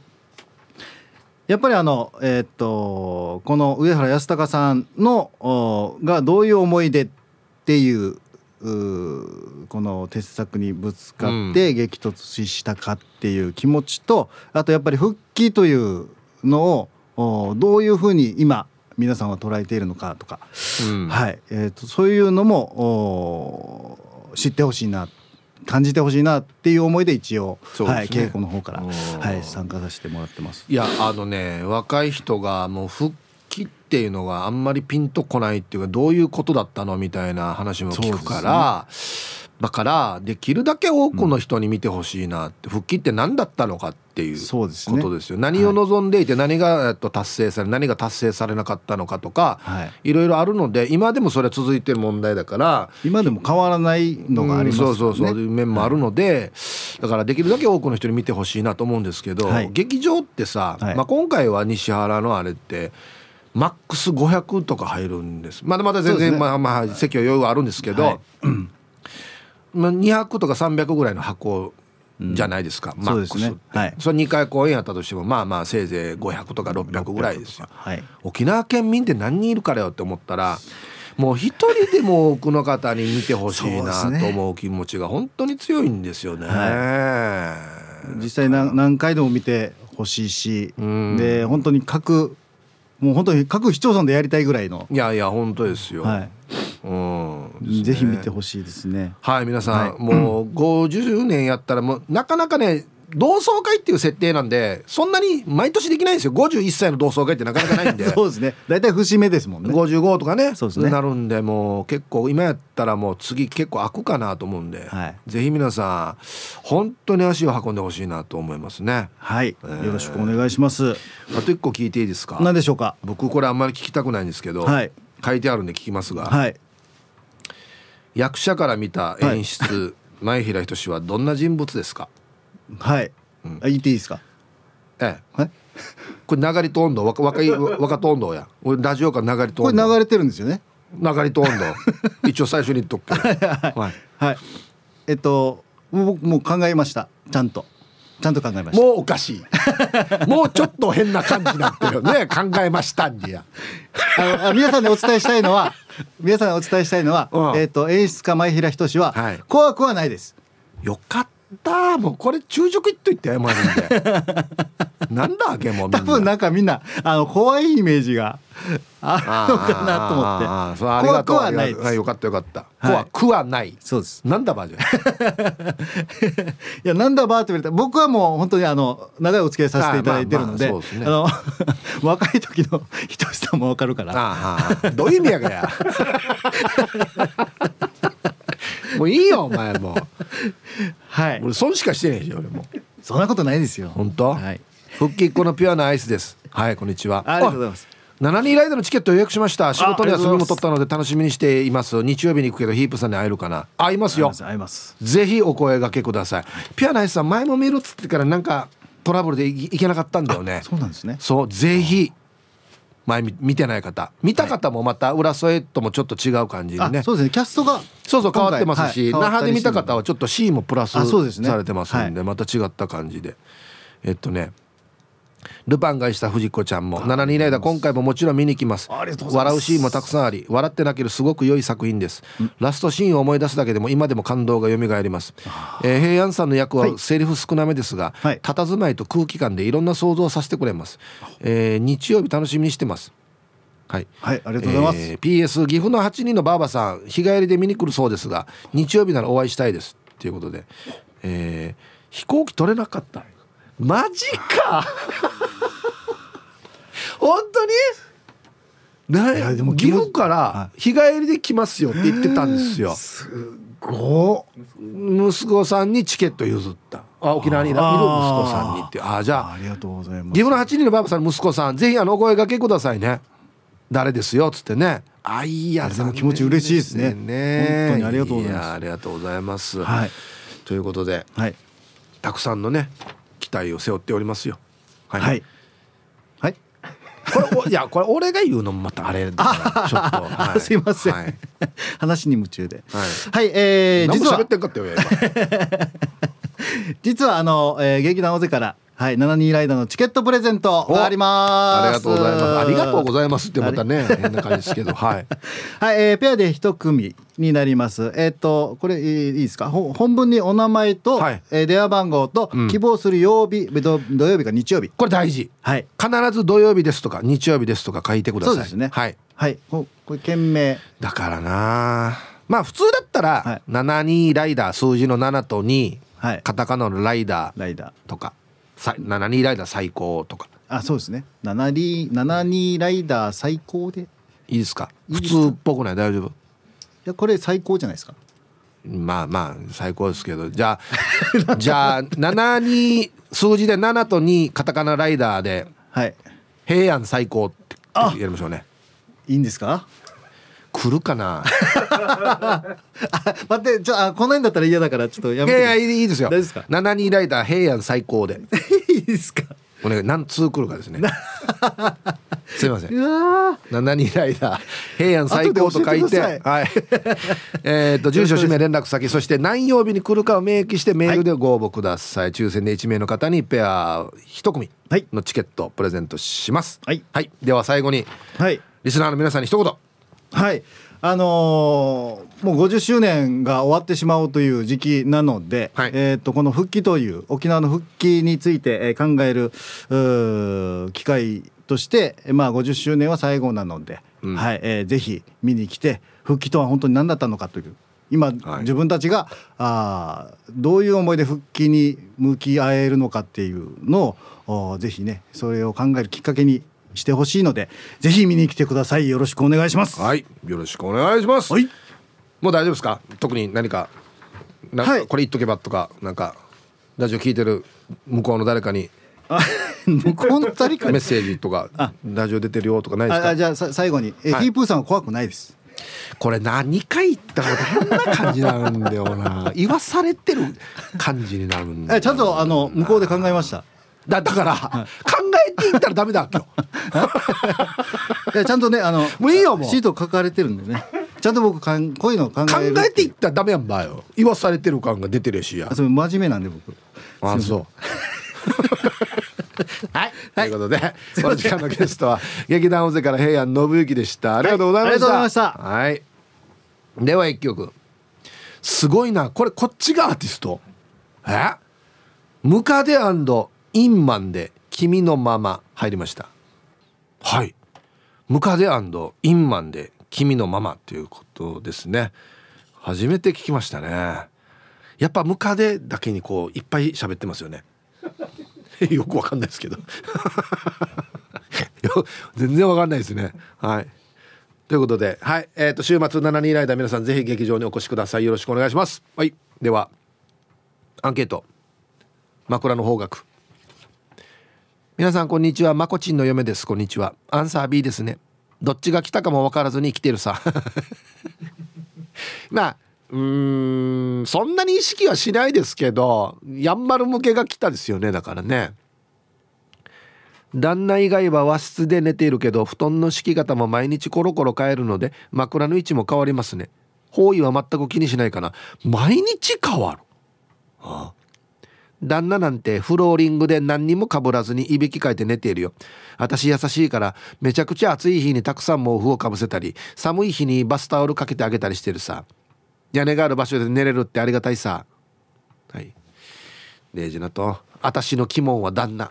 やっぱりあのえーっとこの上原康隆さんのおがどういう思い出っていうこの鉄作にぶつかって激突したかっていう気持ちと、あとやっぱり復帰というのをおどういうふうに今皆さんは捉えているのかとか、うん。はい。えー、とそういうのもお知ってほしいな感じてほしいなっていう思いで一応そうですね。はい、稽古の方から、はい、参加させてもらってます。いやあのね若い人がもう復帰っていうのがあんまりピンとこないっていうかどういうことだったのみたいな話も聞くから、だからできるだけ多くの人に見てほしいなって、復帰って何だったのかっていうことですよ。何を望んでいて何がえっと達成され何が達成されなかったのかとか、はい。いろいろあるので今でもそれは続いてる問題だから今でも変わらないのがありますよね。うんそうそうそう。い。う面もあるので、だからできるだけ多くの人に見てほしいなと思うんですけど、はい。劇場ってさ、はい。まあ、今回は西原のあれってマックス500とか入るんです。まだまだ全然、ね。まあまあ席は余裕はあるんですけど、200とか300ぐらいの箱じゃないですか、マックスそうですね。はい。それ2回公演やったとしてもまあまあせいぜい500とか600ぐらいですよ。はい。沖縄県民って何人いるからよって思ったらもう一人でも多くの方に見てほしいなと思う気持ちが本当に強いんですよね。は実際何何回でも見てほしいしん。で本当に各もう本当に各市町村でやりたいぐらいの、いやいや本当ですよ、はい。うん。ねぜひ見てほしいですね。はい皆さん、はい。もう50年やったらもうなかなかね同窓会っていう設定なんでそんなに毎年できないんですよ。51歳の同窓会ってなかなかないんで。そうですね。大体節目ですもんね。55とかね。そうですね。なるんでもう結構今やったらもう次結構開くかなと思うんで、はい。ぜひ皆さん本当に足を運んでほしいなと思いますね。はい、えー。よろしくお願いします。あと一個聞いていいですか？何でしょうか？僕これあんまり聞きたくないんですけど、はい。書いてあるんで聞きますが、はい。役者から見た演出、前平仁はどんな人物ですか？はい。あ言っていいですか？ええはい。これ流れと温度若若い若と温度や俺ラジオから流れとこれ流れてるんですよね。流れと温度 一応最初に言っとくけど、はい、はい。えっと僕もう考えました。ちゃんとちゃんと考えました。もうおかしい もうちょっと変な感じになってるよね考えましたんにやあのあ皆さんにお伝えしたいのは皆さんにお伝えしたいのは、うんえっと演出家前平仁は、はい怖くはないです。よかったもうこれ昼食行っといて謝るんで。なんだあげもうみんな。多分なんかみんなあの怖いイメージがあるのかなと思あーそうあって怖くりがとうはないです。ありがとう。よかったよかった、はい。怖くはない。そうです。なんだばじゃ いやなんだばーって言われた。ら僕はもう本当にあの長いお付き合いさせていただいてるので、あまあまあそうですね。あの 若い時のひとしさんもわかるから。ああどういう意味やかやもういいよお前も。はい。俺損しかしてねえし俺も。そんなことないですよ。本当、はい。復帰っ子のピュアなアイスです。はいこんにちは。ありがとうございます。72ライドのチケット予約しました。仕事にあありがとうございます。休みも取ったので楽しみにしています。日曜日に行くけどヒープさんに会えるかな？会いますよ。合います。ぜひお声掛けください。ピュアなアイスさん前も見るっつってからなんかトラブルでいいけなかったんだよね。そうなんですね。そうぜひ前見見てない方。見た方もまた浦添ともちょっと違う感じにね、あそうですね。キャストがそうそう変わってますし、那覇で見た方はちょっと C もプラスされてますんでまた違った感じで。えっとねルパンがした藤子ちゃんも。7人ライダー今回ももちろん見に来ます。笑うシーンもたくさんあり笑って泣けるすごく良い作品です。ラストシーンを思い出すだけでも今でも感動が蘇ります、えー平安さんの役はセリフ少なめですが、はい。佇まいと空気感でいろんな想像をさせてくれます、えー日曜日楽しみにしてます。はい。はいありがとうございます。えー PS 岐阜の8人のばあばさん日帰りで見に来るそうですが日曜日ならお会いしたいです。っていうことで、えー飛行機取れなかったマジか。本当に？ないやでも岐阜からは日帰りで来ますよって言ってたんですよ。ご息子さんにチケット譲った。あ沖縄にいる息子さんにってあじゃあありがとうございます。岐阜の8人のばあばさんの息子さんぜひあのお声掛けくださいね。誰ですよっつってね。あいいやでも気持ち嬉しいですね。ね。本当にありがとうございます。やありがとうございます、はい。ということではい。たくさんのね期待を背負っておりますよ。はい、はい。はい。これおいやこれ俺が言うのもまたあれだからちょっと、あはいすいません、はい、話に夢中で。はい。はい、えー、実は何も喋ってんかったよ今実はあの、えー、劇団大勢からはい72ライダーのチケットプレゼントがあります。ありがとうございますありがとうございますってまたね 変な感じですけどはい はい、えー、ペアで一組になります。えっ、とこれいいですか？ほ本文にお名前と、はいえー電話番号と、うん希望する曜日土土曜日か日曜日。これ大事はい。必ず土曜日ですとか日曜日ですとか書いてくださいそうですねはいはい。ここれ件名。だからなまあ普通だったら、はい72ライダー数字の7と2はい。カタカナのライダーライダー。とかさ72ライダー最高とかあ、そうですね。七二七二ライダー最高で。いいいですか？普通っぽくない？大丈夫？やこれ最高じゃないですか。まあまあ最高ですけどじゃあ じゃあ72数字で7と2カタカナライダーではい。平安最高ってあやりましょうねいいんですか？来るかな？あ待って、じゃあこの辺だったら嫌だからちょっとやめて。いやいやいいいいですよですか？72ライダー平安最高でいいですか？お願い何通来るかですね。すいません。うわ72ライダー。平安最高と書いてはい。えっと住所氏名連絡先そして何曜日に来るかを明記してメールでご応募ください、抽選で1名の方にペア1組はい。のチケットプレゼントします。はい。では最後にはい。リスナーの皆さんに一言。はいあのーもう50周年が終わってしまうという時期なので、はい。えー、とこの復帰という沖縄の復帰についてえー考える機会として、まあ、50周年は最後なので、うん。はいえーぜひ見に来て復帰とは本当に何だったのかという今、はい。自分たちがあーどういう思いで復帰に向き合えるのかっていうのをおぜひねそれを考えるきっかけにしてほしいのでぜひ見に来てください。よろしくお願いします。はい。よろしくお願いします、はい。もう大丈夫ですか？特に何かなんかはい。これ言っとけばとかなんかラジオ聞いてる向こうの誰かにあ 向こうの二人かメッセージとかあ。ラジオ出てるよとかないですか？ああじゃあさ最後に。え、はい。ヒープーさんは怖くないです。これ何回言ったことこんな感じになるんだよな。言わされてる感じになる。んだちゃんとあの向こうで考えました。だだから、考えていったらダメだ今日。え ちゃんとねあのもういいよもう。シート書かれてるんでね。ちゃんと僕かんこういうのを考考える。えていったらダメやんばよ。言わされてる感が出てるしや。あそれ真面目なんで僕。あそう。はい、ということでこの時間のゲストは劇団大勢から平安信之でした。ありがとうございました、はいありがとうございました。はい。では一曲。すごいな。これこっちがアーティスト。え？ムカデインマンで君のまま入りました。はい。ムカデインマンで君のままということですね。初めて聞きましたね。やっぱムカデだけにこういっぱい喋ってますよね。よくわかんないですけど。よ全然わかんないですね。はい。ということではい。えー、と週末7人ライダー皆さんぜひ劇場にお越しください。よろしくお願いします。はい。ではアンケート。枕の方角。皆さんこんにちは。まこちんの嫁です。こんにちは。アンサー B ですね。どっちが来たかも分からずに来てるさ。まあうーんそんなに意識はしないですけどやんばる向けが来たですよね。だからね。旦那以外は和室で寝ているけど布団の敷き方も毎日コロコロ変えるので枕の位置も変わりますね。方位は全く気にしないかな。毎日変わる、ああ。旦那なんてフローリングで何にもかぶらずにいびきかいて寝ているよ。私優しいからめちゃくちゃ暑い日にたくさん毛布をかぶせたり寒い日にバスタオルかけてあげたりしてるさ。屋根がある場所で寝れるってありがたいさ。はい。レイジナと私の鬼門は旦那。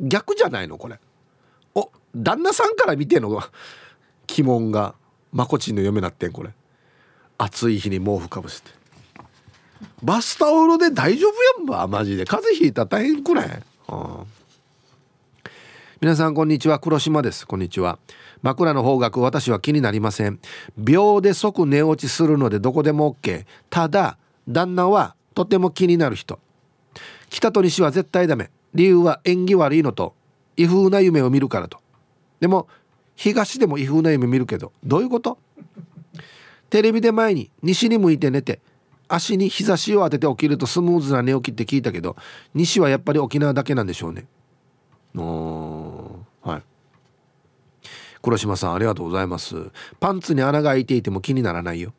逆じゃないのこれ。お旦那さんから見てんの鬼門がまこちんの嫁なってんこれ。暑い日に毛布かぶせて。バスタオルで大丈夫やんばマジで。風邪ひいたら大変くない、はあ皆さんこんにちは。黒島です。こんにちは。枕の方角私は気になりません。秒で即寝落ちするのでどこでも OK ただ旦那はとても気になる人。北と西は絶対ダメ。理由は縁起悪いのと異風な夢を見るからと。でも東でも異風な夢見るけどどういうこと？テレビで前に西に向いて寝て足に日差しを当てて起きるとスムーズな寝起きって聞いたけど西はやっぱり沖縄だけなんでしょうね。おーはい。黒島さんありがとうございます。パンツに穴が開いていても気にならないよ。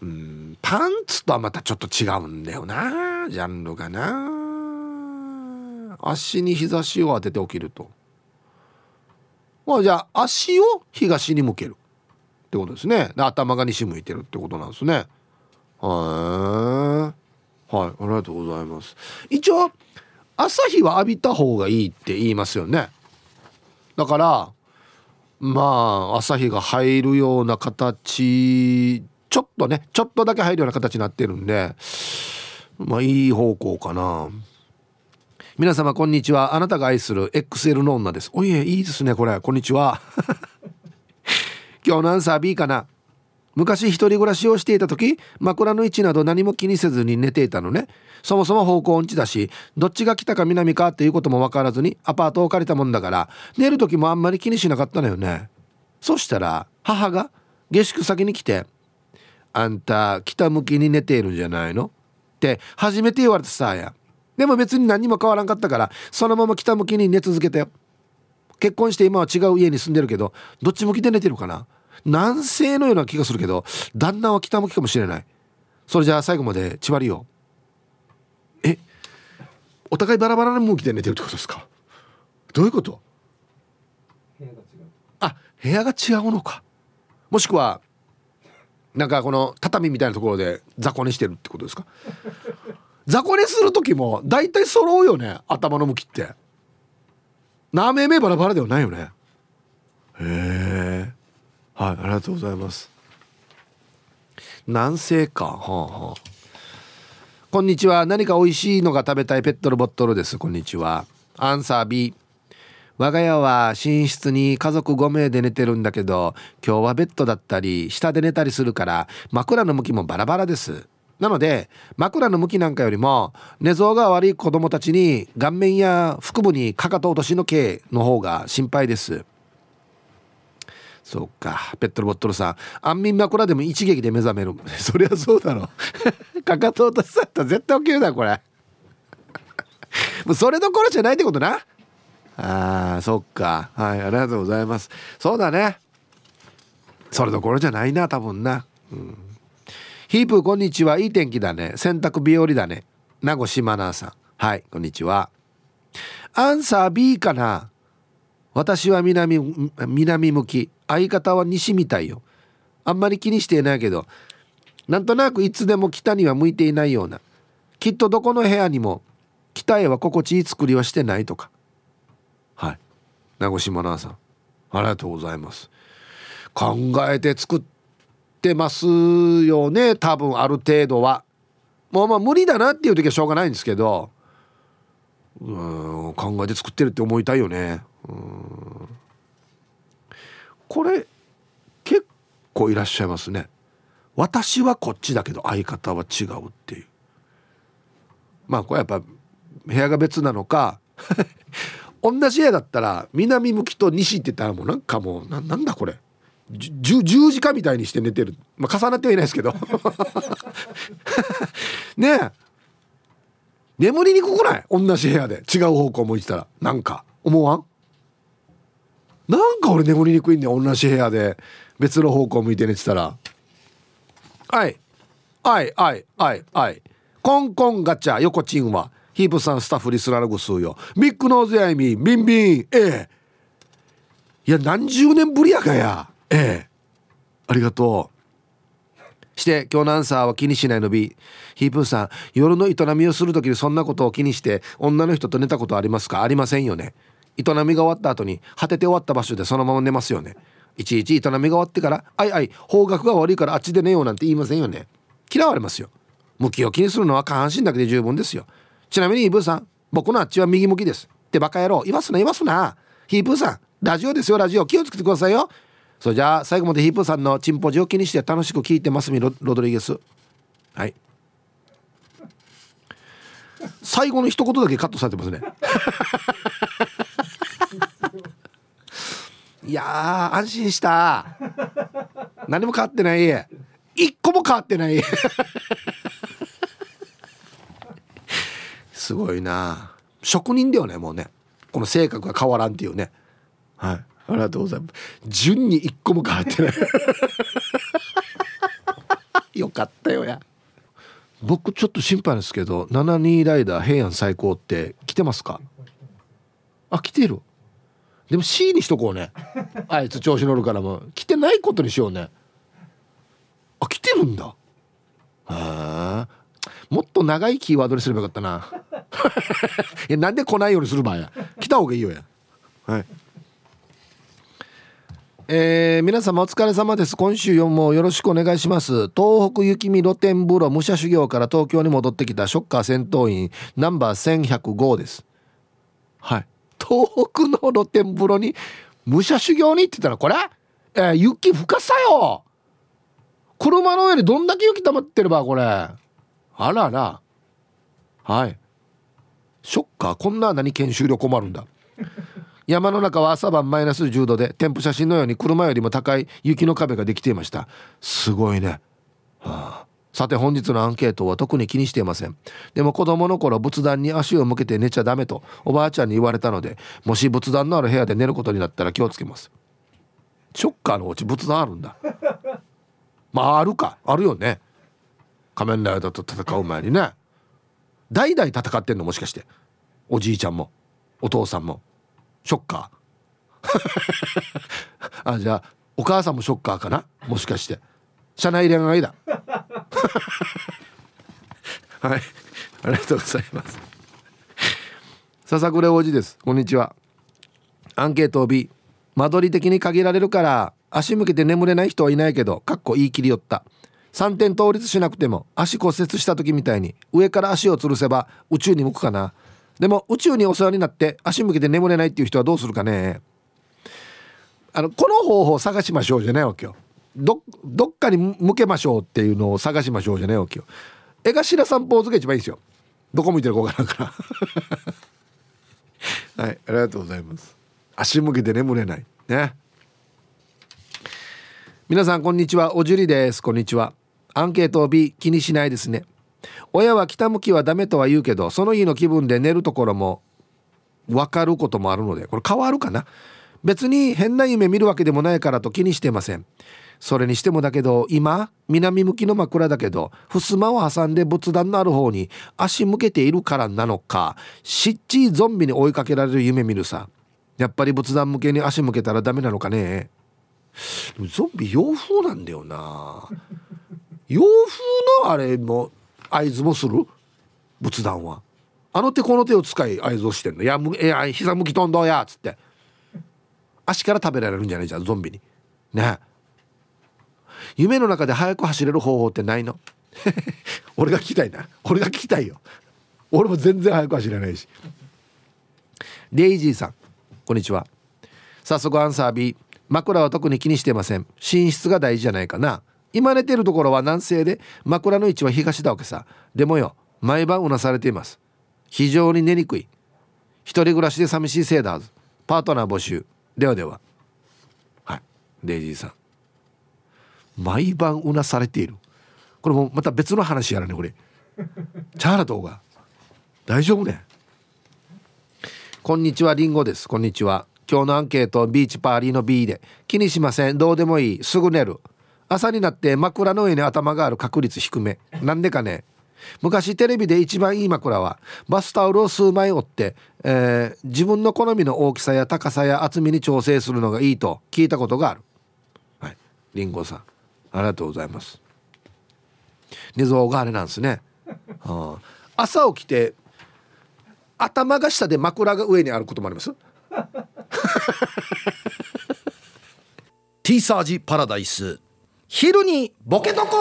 うんパンツとはまたちょっと違うんだよなジャンルがな。足に日差しを当てて起きると。まあじゃあ足を東に向けるってことですね。で頭が西向いてるってことなんですね。はい。はいありがとうございます。一応朝日は浴びた方がいいって言いますよね。だからまあ朝日が入るような形ちょっとねちょっとだけ入るような形になってるんでまあいい方向かな。皆様こんにちは。あなたが愛する XL の女です。おいえいいですねこれ。こんにちは。今日のアンサー B かな。昔一人暮らしをしていた時枕の位置など何も気にせずに寝ていたのね。そもそも方向音痴だしどっちが北か南かっていうことも分からずにアパートを借りたもんだから寝る時もあんまり気にしなかったのよね。そしたら母が下宿先に来て「あんた北向きに寝ているんじゃないの?」って初めて言われてさや。でも別に何も変わらんかったからそのまま北向きに寝続けたよ。結婚して今は違う家に住んでるけどどっち向きで寝てるかな？南西のような気がするけど旦那は北向きかもしれない。それじゃあ最後まで縛りよえお互いバラバラの向きで寝てるってことですか？どういうこと？あ部屋が違うのか。もしくはなんかこの畳みたいなところで雑魚寝してるってことですか？雑魚寝する時も大体揃うよね頭の向きって。なめめバラバラではないよね。へえはいありがとうございます。南西かはあはあ。こんにちは。何か美味しいのが食べたいペットのボトルです。こんにちは。アンサー B 我が家は寝室に家族5名で寝てるんだけど今日はベッドだったり下で寝たりするから枕の向きもバラバラです。なので枕の向きなんかよりも寝相が悪い子供たちに顔面や腹部にかかと落としの毛の方が心配です。そうか。ペットボットルさん。安眠枕でも一撃で目覚める。そりゃそうだろ。かかと落としだったら絶対起きるだこれ。もうそれどころじゃないってことな。あーそっか。はいありがとうございます。そうだね。それどころじゃないな多分な。うん。ヒープこんにちは。いい天気だね。洗濯日和だね。名護島奈さん。はいこんにちは。アンサー B かな。私は南南向き。相方は西みたいよ。あんまり気にしていないけど。なんとなくいつでも北には向いていないような。きっとどこの部屋にも北へは心地いい作りはしてないとか。はい。名越島奈さん。ありがとうございます。考えて作ってますよね。多分ある程度は。もうまあ無理だなっていう時はしょうがないんですけど。うん考えて作ってるって思いたいよね。これ結構いらっしゃいますね。私はこっちだけど相方は違うっていう。まあこれやっぱ部屋が別なのか。同じ部屋だったら南向きと西って言ったらもうなんかもうななんだこれ。十字架みたいにして寝てる、まあ、重なってはいないですけど。ねえ。眠りにくくない？同じ部屋で。違う方向向いてたら。なんか。思わん？なんか俺眠りにくいんだよ同じ部屋で。別の方向向いて寝てたら。はい。はいはいはいはい。コンコンガチャ横チンはヒープさんスタッフリスナーのぐすうよ。ビッグノーズやいみビンビン。ええ。いや何十年ぶりやかや。ええ。ありがとう。して今日のアンサーは気にしないの B ヒープさん夜の営みをする時にそんなことを気にして女の人と寝たことありますか？ありませんよね。営みが終わった後に果てて終わった場所でそのまま寝ますよね。いちいち営みが終わってから「あいあい方角が悪いからあっちで寝よう」なんて言いませんよね。嫌われますよ。向きを気にするのは下半身だけで十分ですよ。ちなみにイブーさん僕のあっちは右向きです。ってバカ野郎言わすな言わすな。ヒープーさんラジオですよラジオ。気をつけてくださいよ。それじゃあ最後までヒープーさんのチンポジを気にして楽しく聞いてますみロロドリゲス。はい。最後の一言だけカットされてますね。いや安心した。何も変わってない。一個も変わってない。すごいな。職人だよねもうね。この性格が変わらんっていうね。はい。ありがとうございます。順に一個も変わってない。よかったよや。僕ちょっと心配ですけど72ライダー平安最高って来てますか？あ来てるでも C にしとこうね。あいつ調子乗るからも来てないことにしようね。あ来てるんだ。へえもっと長いキーワードにすればよかったな。いやなんで来ないようにする場合や。来た方がいいよや。はい。えー、皆様お疲れ様です。今週もよろしくお願いします。東北雪見露天風呂武者修行から東京に戻ってきたショッカー戦闘員ナンバー1105です。はい東北の露天風呂に武者修行に行ってたらこれ、えー、雪深さよ。車の上にどんだけ雪溜まってればこれ。あらら。はい。ショッカーこんな何研修旅困るんだ。山の中は朝晩マイナス10度で添付写真のように車よりも高い雪の壁ができていました。すごいね、はあ、さて本日のアンケートは特に気にしていません。でも子供の頃仏壇に足を向けて寝ちゃダメとおばあちゃんに言われたのでもし仏壇のある部屋で寝ることになったら気をつけます。ショッカーのお家仏壇あるんだ。まああるか。あるよね。仮面ライダーと戦う前にね。代々戦ってんのもしかして。おじいちゃんも。お父さんも。ショッカー。あじゃあお母さんもショッカーかな？もしかして。社内恋愛だ。はい。ありがとうございます。笹倉王子です。こんにちは。アンケート B 間取り的に限られるから足向けて眠れない人はいないけどかっこ言い切りよった。3点倒立しなくても足骨折した時みたいに上から足を吊るせば宇宙に向くかな。でも宇宙にお世話になって足向けて眠れないっていう人はどうするかね。あのこの方法を探しましょうじゃないわけよ。どどっかに向けましょうっていうのを探しましょうじゃないわけよ江頭散歩図が一番いいですよ。どこ向いてるか分からんから。はいありがとうございます。足向けて眠れない。ね。皆さんこんにちは。おじゅりです。こんにちは。アンケートを B 気にしないですね。親は北向きはダメとは言うけどその日の気分で寝るところも分かることもあるのでこれ変わるかな。別に変な夢見るわけでもないからと気にしてません。それにしてもだけど今南向きの枕だけど襖を挟んで仏壇のある方に足向けているからなのかしっちいゾンビに追いかけられる夢見るさ。やっぱり仏壇向けに足向けたらダメなのかね。ゾンビ洋風なんだよな。洋風のあれも合図もする？仏壇は。あの手この手を使い合図をしてんの「いやむいや膝向きとんどや」っつって。足から食べられるんじゃないじゃんゾンビに。ね夢の中で速く走れる方法ってないの？俺が聞きたいな。俺が聞きたいよ。俺も全然速く走れないし。レイジーさんこんにちは。早速アンサー B 枕は特に気にしてません。寝室が大事じゃないかな。今寝てるところは南西で枕の位置は東だわけさ。でもよ毎晩うなされています。非常に寝にくい。一人暮らしで寂しいせいだはずパートナー募集。ではでは。はい。デイジーさん。毎晩うなされている。これもまた別の話やらねこれ。チャーラ動画大丈夫ね。こんにちはリンゴです。こんにちは。今日のアンケートビーチパーリーの B で。気にしません。どうでもいい。すぐ寝る。朝になって枕の上に頭がある確率低め。なんでかね。昔テレビで一番いい枕はバスタオルを数枚折って、えー、自分の好みの大きさや高さや厚みに調整するのがいいと聞いたことがある。はい。リンゴさん。ありがとうございます。寝相があれなんですね、はあ、朝起きて頭が下で枕が上にあることもあります。T サージパラダイス。昼にボケとこ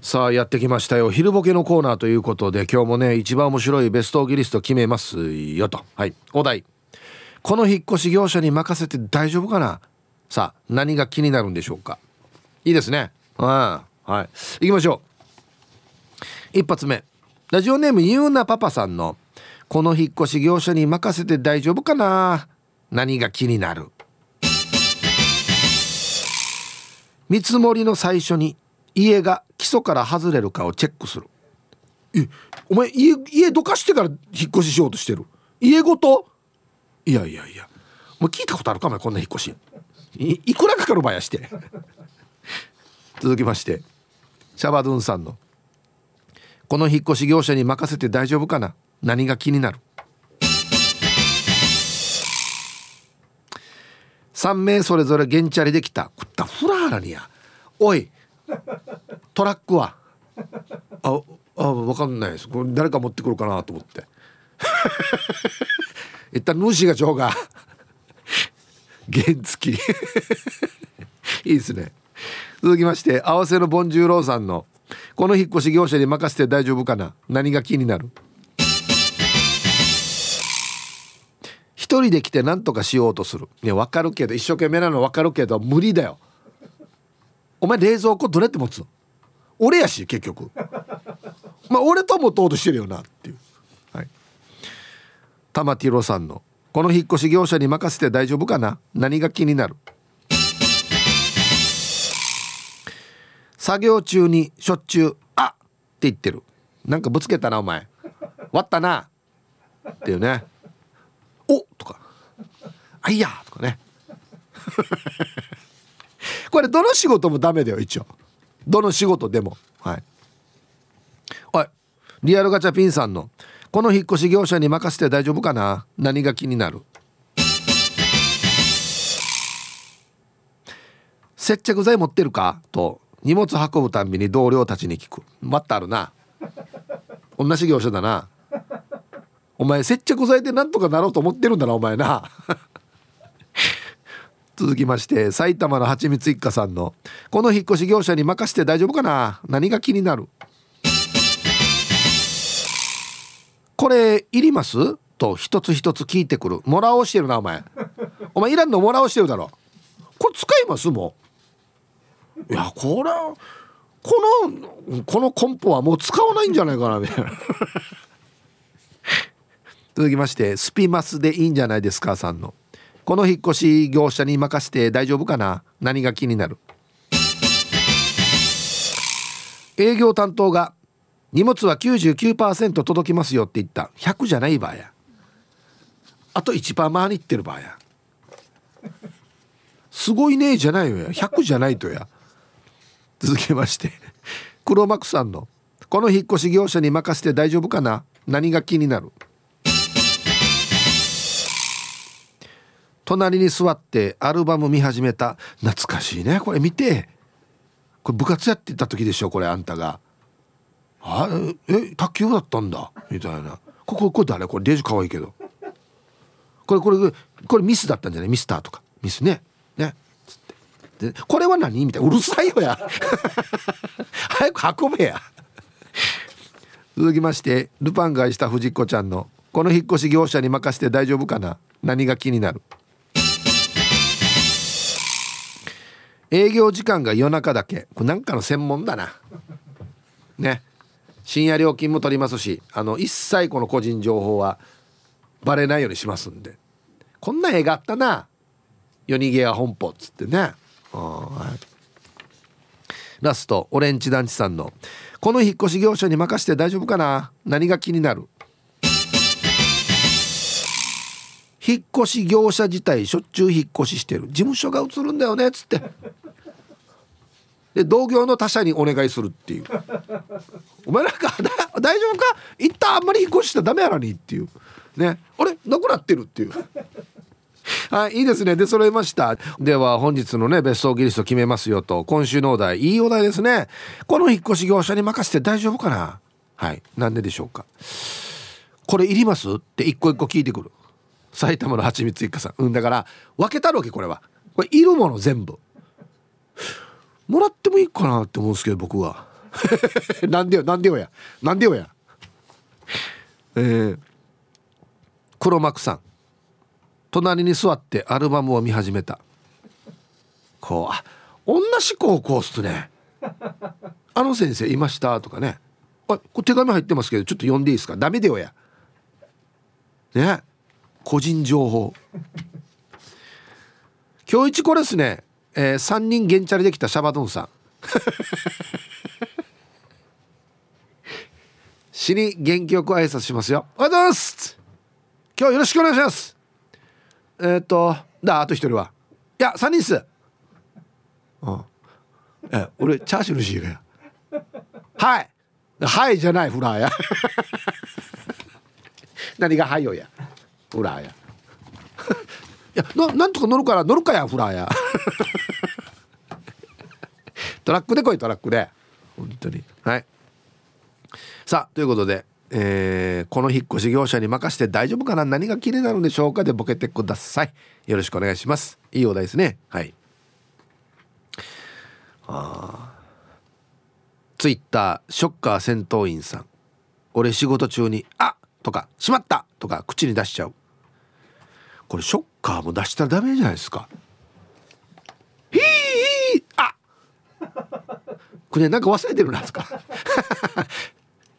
さあやってきましたよ。昼ボケのコーナーということで今日もね一番面白いベストギリスト決めますよと。はい。お題。この引っ越し業者に任せて大丈夫かな？さあ何が気になるんでしょうか？いいですね。はいはい。行きましょう。一発目。ラジオネームゆうなパパさんのこの引っ越し業者に任せて大丈夫かな？何が気になる？見積もりの最初に家が基礎から外れるかをチェックする。えお前家家どかしてから引っ越ししようとしてる？家ごと？いやいやいや。もう聞いたことあるかお前こんな引っ越しいいくらかかるばやして。続きましてシャバドゥンさんの「この引っ越し業者に任せて大丈夫かな？何が気になる?」3名それぞれ現チャリできた。食ったフラーラにや。おいトラックは？ああ分かんないです。これ誰か持ってくるかなと思って。一旦主が長が原付。いいですね。続きまして合わせのボンジューローさんのこの引っ越し業者に任せて大丈夫かな。何が気になる？一人で来て何とかしようとする。ね分かるけど一生懸命なの分かるけど無理だよ。お前冷蔵庫どれって持つ？俺やし結局。まあ俺ともとうとしてるよなっていう。はい。玉ティロさんのこの引っ越し業者に任せて大丈夫かな？何が気になる？作業中にしょっちゅう「あっ!」って言ってる。なんかぶつけたなお前。割ったな。っていうねおとかあいや！とかね。これどの仕事もダメだよ一応。どの仕事でも。はい。おいリアルガチャピンさんのこの引っ越し業者に任せて大丈夫かな？何が気になる？接着剤持ってるか？と荷物運ぶたんびに同僚たちに聞く。待ったあるな。同じ業者だな。お前接着剤でなんとかなろうと思ってるんだなお前な。続きまして埼玉のはちみつ一家さんの「この引っ越し業者に任せて大丈夫かな？何が気になる?」これいります？と一つ一つ聞いてくる。もらおうしてるなお前。お前いらんのもらおうしてるだろ。これ使いますもういやこれはこのこのコンポはもう使わないんじゃないかなみたいな。続きましてスピマスでいいんじゃないですかさんの。この引っ越し業者に任せて大丈夫かな？何が気になる？営業担当が荷物は99%届きますよって言った。100じゃない場合や。あと1パー回に行ってる場合や。すごいねじゃないよや。100じゃないとや。続けまして。黒幕さんの。この引っ越し業者に任せて大丈夫かな。何が気になる。隣に座ってアルバム見始めた。懐かしいね。これ見て。これ部活やってた時でしょこれあんたが。あえ卓球だったんだ。みたいな。こここれ誰？これデージ可愛いけど。これこれこれミスだったんじゃない？ミスターとか。ミスね。ね。つって。でこれは何？みたいな。うるさいよや。早く運べや。続きましてルパンがした藤子ちゃんのこの引っ越し業者に任せて大丈夫かな？何が気になる？営業時間が夜中だけ。これなんかの専門だな。ね。深夜料金も取りますしあの一切この個人情報はバレないようにしますんで。こんな映画あったな。夜逃げや本舗っつってね。ラストオレンジ団地さんの「この引っ越し業者に任せて大丈夫かな。何が気になる?」引っ越し業者自体しょっちゅう引っ越ししてる。事務所が移るんだよねっつって。で同業の他社にお願いするっていう。お前なんか大丈夫か？一旦あんまり引っ越したらダメやのにっていう。ね。あれ？なくなってるっていう。はいいいですね。で揃えました。では本日のね別荘ギリスト決めますよと。今週のお題。いいお題ですね。この引っ越し業者に任せて大丈夫かな？はい。なんででしょうか？これいります？って一個一個聞いてくる。埼玉のはちみつ一家さん。うんだから分けたるわけこれは。これいるもの全部。もらってもいいかなって思うんですけど僕は。なんでよなんでよや。なんでよや。えー、黒幕さん。隣に座ってアルバムを見始めた。こうあ同じ高校っすね。あの先生いましたとかね。あこれ手紙入ってますけどちょっと読んでいいですか？ダメだよや。ね。個人情報。今日一これですね、えー、3人ゲンチャリできたシャバドゥンさん。死に元気よく挨拶しますよ。おはようございます。今日よろしくお願いします。えー、っとだあと一人は。いや3人っす。うん。え俺チャーシューのシーがやはい。はいじゃないフラーや。何がはいよや。フラーや。やななんとか乗るから乗るかやフラーや。トラックで来いトラックで。本当に。はい。さあということで、えー、この引っ越し業者に任せて大丈夫かな？何が気になるんでしょうか？でボケてください。よろしくお願いします。いいお題ですね。はい。あツイッターショッカー戦闘員さん。俺仕事中に「あとか「しまった!」とか口に出しちゃう。これショッカーも出したらダメじゃないですか。ヒーあ。これなんか忘れてるなんですか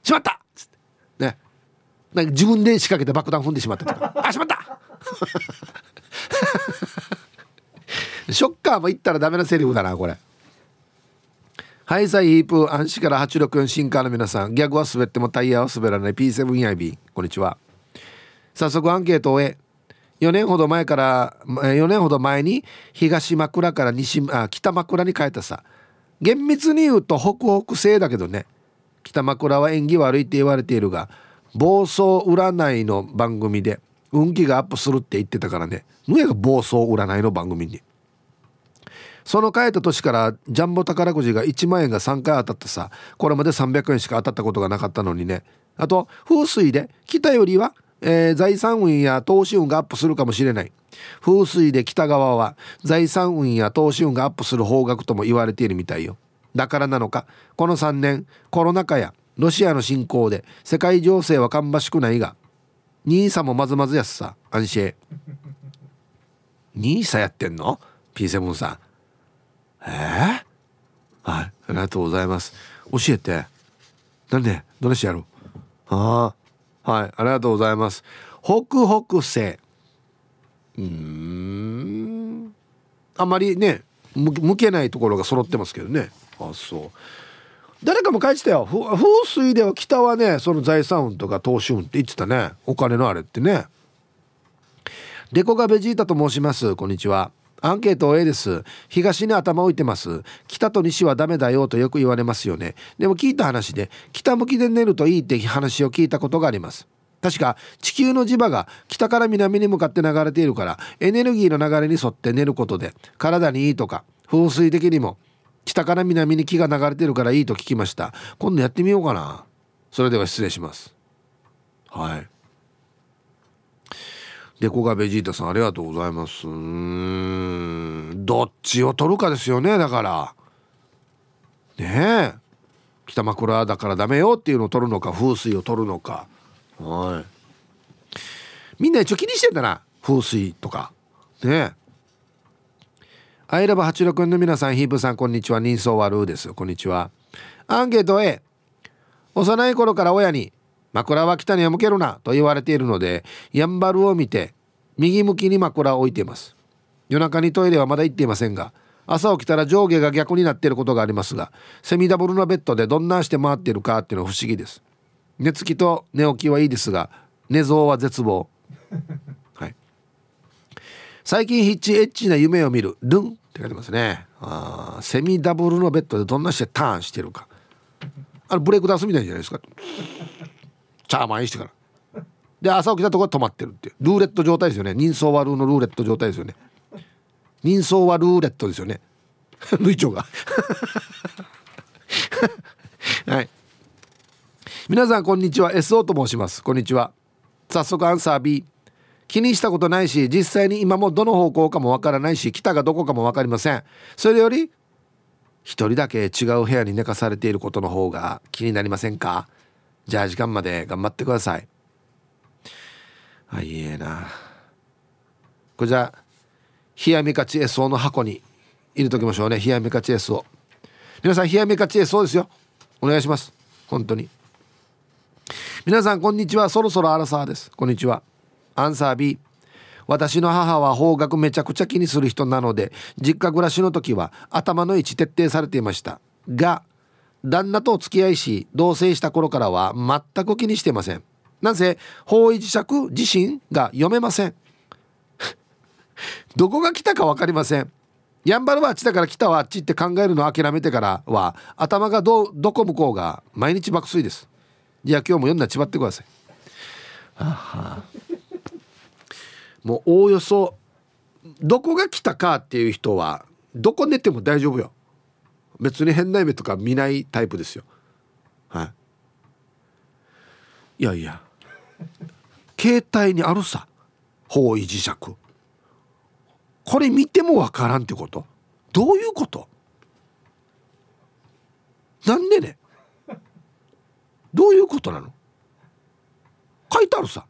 しまった。っつってね。なんか自分で仕掛けて爆弾踏んでしまったとか。あしまった。ショッカーも言ったらダメなセリフだなこれ。ハイサイヒープ安心から864シンカーの皆さん。ギャグは滑ってもタイヤは滑らない。P7IB こんにちは。早速アンケートを終え4年ほど前から4年ほど前に東枕から西あ北枕に変えたさ。厳密に言うと北北西だけどね。北枕は縁起悪いって言われているが暴走占いの番組で運気がアップするって言ってたからね。ぬやが暴走占いの番組に。その帰った年からジャンボ宝くじが1万円が3回当たったさ。これまで300円しか当たったことがなかったのにね。あと風水で来たよりは、えー、財産運や投資運がアップするかもしれない。風水で北側は財産運や投資運がアップする方角とも言われているみたいよ。だからなのかこの3年コロナ禍やロシアの侵攻で世界情勢は芳しくないが兄さんもまずまずやすさ安心。兄さんやってんの？P7 さん。えー、はいありがとうございます。教えて。なんでどれしてやるああはいありがとうございます。北北西うん。あまりね向けないところが揃ってますけどね。あそう。誰かも書いてたよ風水では北はねその財産運とか投資運って言ってたね。お金のあれってね。デコがベジータと申します。こんにちは。アンケート A です。東に頭置いてます。北と西はダメだよとよく言われますよね。でも聞いた話で北向きで寝るといいって話を聞いたことがあります。確か地球の磁場が北から南に向かって流れているからエネルギーの流れに沿って寝ることで体にいいとか風水的にも北から南に木が流れてるからいいと聞きました。今度やってみようかな。それでは失礼します。はい。デコがベジータさんありがとうございます。どっちを取るかですよねだから。ねえ。北枕だからダメよっていうのを取るのか風水を取るのか。はい。みんな一応気にしてんだな風水とか。ねえ。アイラブ86の皆さんヒープさんこんにちは。人相悪です。こんにちは。アンケート A 幼い頃から親に枕は北には向けるなと言われているのでやんばるを見て右向きに枕を置いています。夜中にトイレはまだ行っていませんが朝起きたら上下が逆になっていることがありますがセミダブルのベッドでどんなして回っているかっていうのは不思議です。寝つきと寝起きはいいですが寝相は絶望。はい。最近ヒッチエッチな夢を見るルンって書いてますね。あセミダブルのベッドでどんなしてターンしてるか。あのブレイクダンスみたいじゃないですか。チャーマンしてから。で朝起きたところ止まってるっていう。ルーレット状態ですよね。人相はルーのルーレット状態ですよね。人相はルーレットですよね。類長が。はい。皆さんこんにちは。SO と申します。こんにちは。早速アンサー B 気にしたことないし実際に今もどの方向かもわからないし北がどこかも分かりません。それより一人だけ違う部屋に寝かされていることの方が気になりませんか？じゃあ時間まで頑張ってください。あいえな。これじゃあ冷やみかち SO の箱に入れときましょうね。冷やみかち SO 皆さん冷やみかち SO ですよ。お願いします。本当に。皆さんこんにちは。そろそろアラサーです。こんにちは。アンサー B 私の母は方角めちゃくちゃ気にする人なので実家暮らしの時は頭の位置徹底されていました。が旦那とお付き合いし同棲した頃からは全く気にしてません。なぜ方位磁石自身が読めません。どこが来たか分かりません。やんばるはあっちだから来たはあっちって考えるのを諦めてからは頭がどどこ向こうが毎日爆睡です。じゃあ今日も読んだらちばってください。はは。もうおおよそどこが来たかっていう人はどこ寝ても大丈夫よ別に変な夢とか見ないタイプですよ。はい。いやいや。携帯にあるさ。方位磁石。これ見てもわからんってこと。どういうこと？なんでね？どういうことなの？書いてあるさ。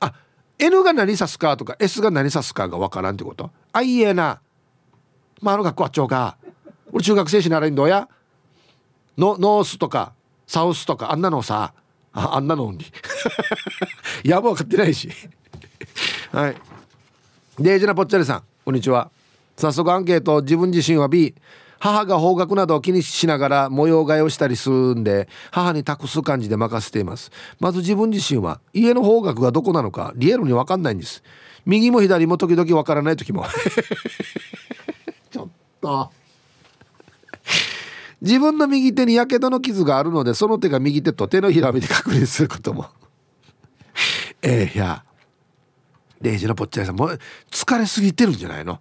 あ N が何指すかとか S が何指すかがわからんってこと？あいいえな。まああの学校あっちょうか俺中学生しならいんどや。ノノースとかサウスとかあんなのさあんなのに。やば分かってないし。はい。デイジナぽっちゃりさんこんにちは。早速アンケート自分自身は B 母が方角などを気にしながら模様替えをしたりするんで母に託す感じで任せています。まず自分自身は家の方角がどこなのかリアルに分かんないんです。右も左も時々分からない時も。ちょっと。自分の右手にやけどの傷があるのでその手が右手と手のひらを見て確認することも。ええ、いやレイジのぽっちゃりさんも疲れすぎてるんじゃないの？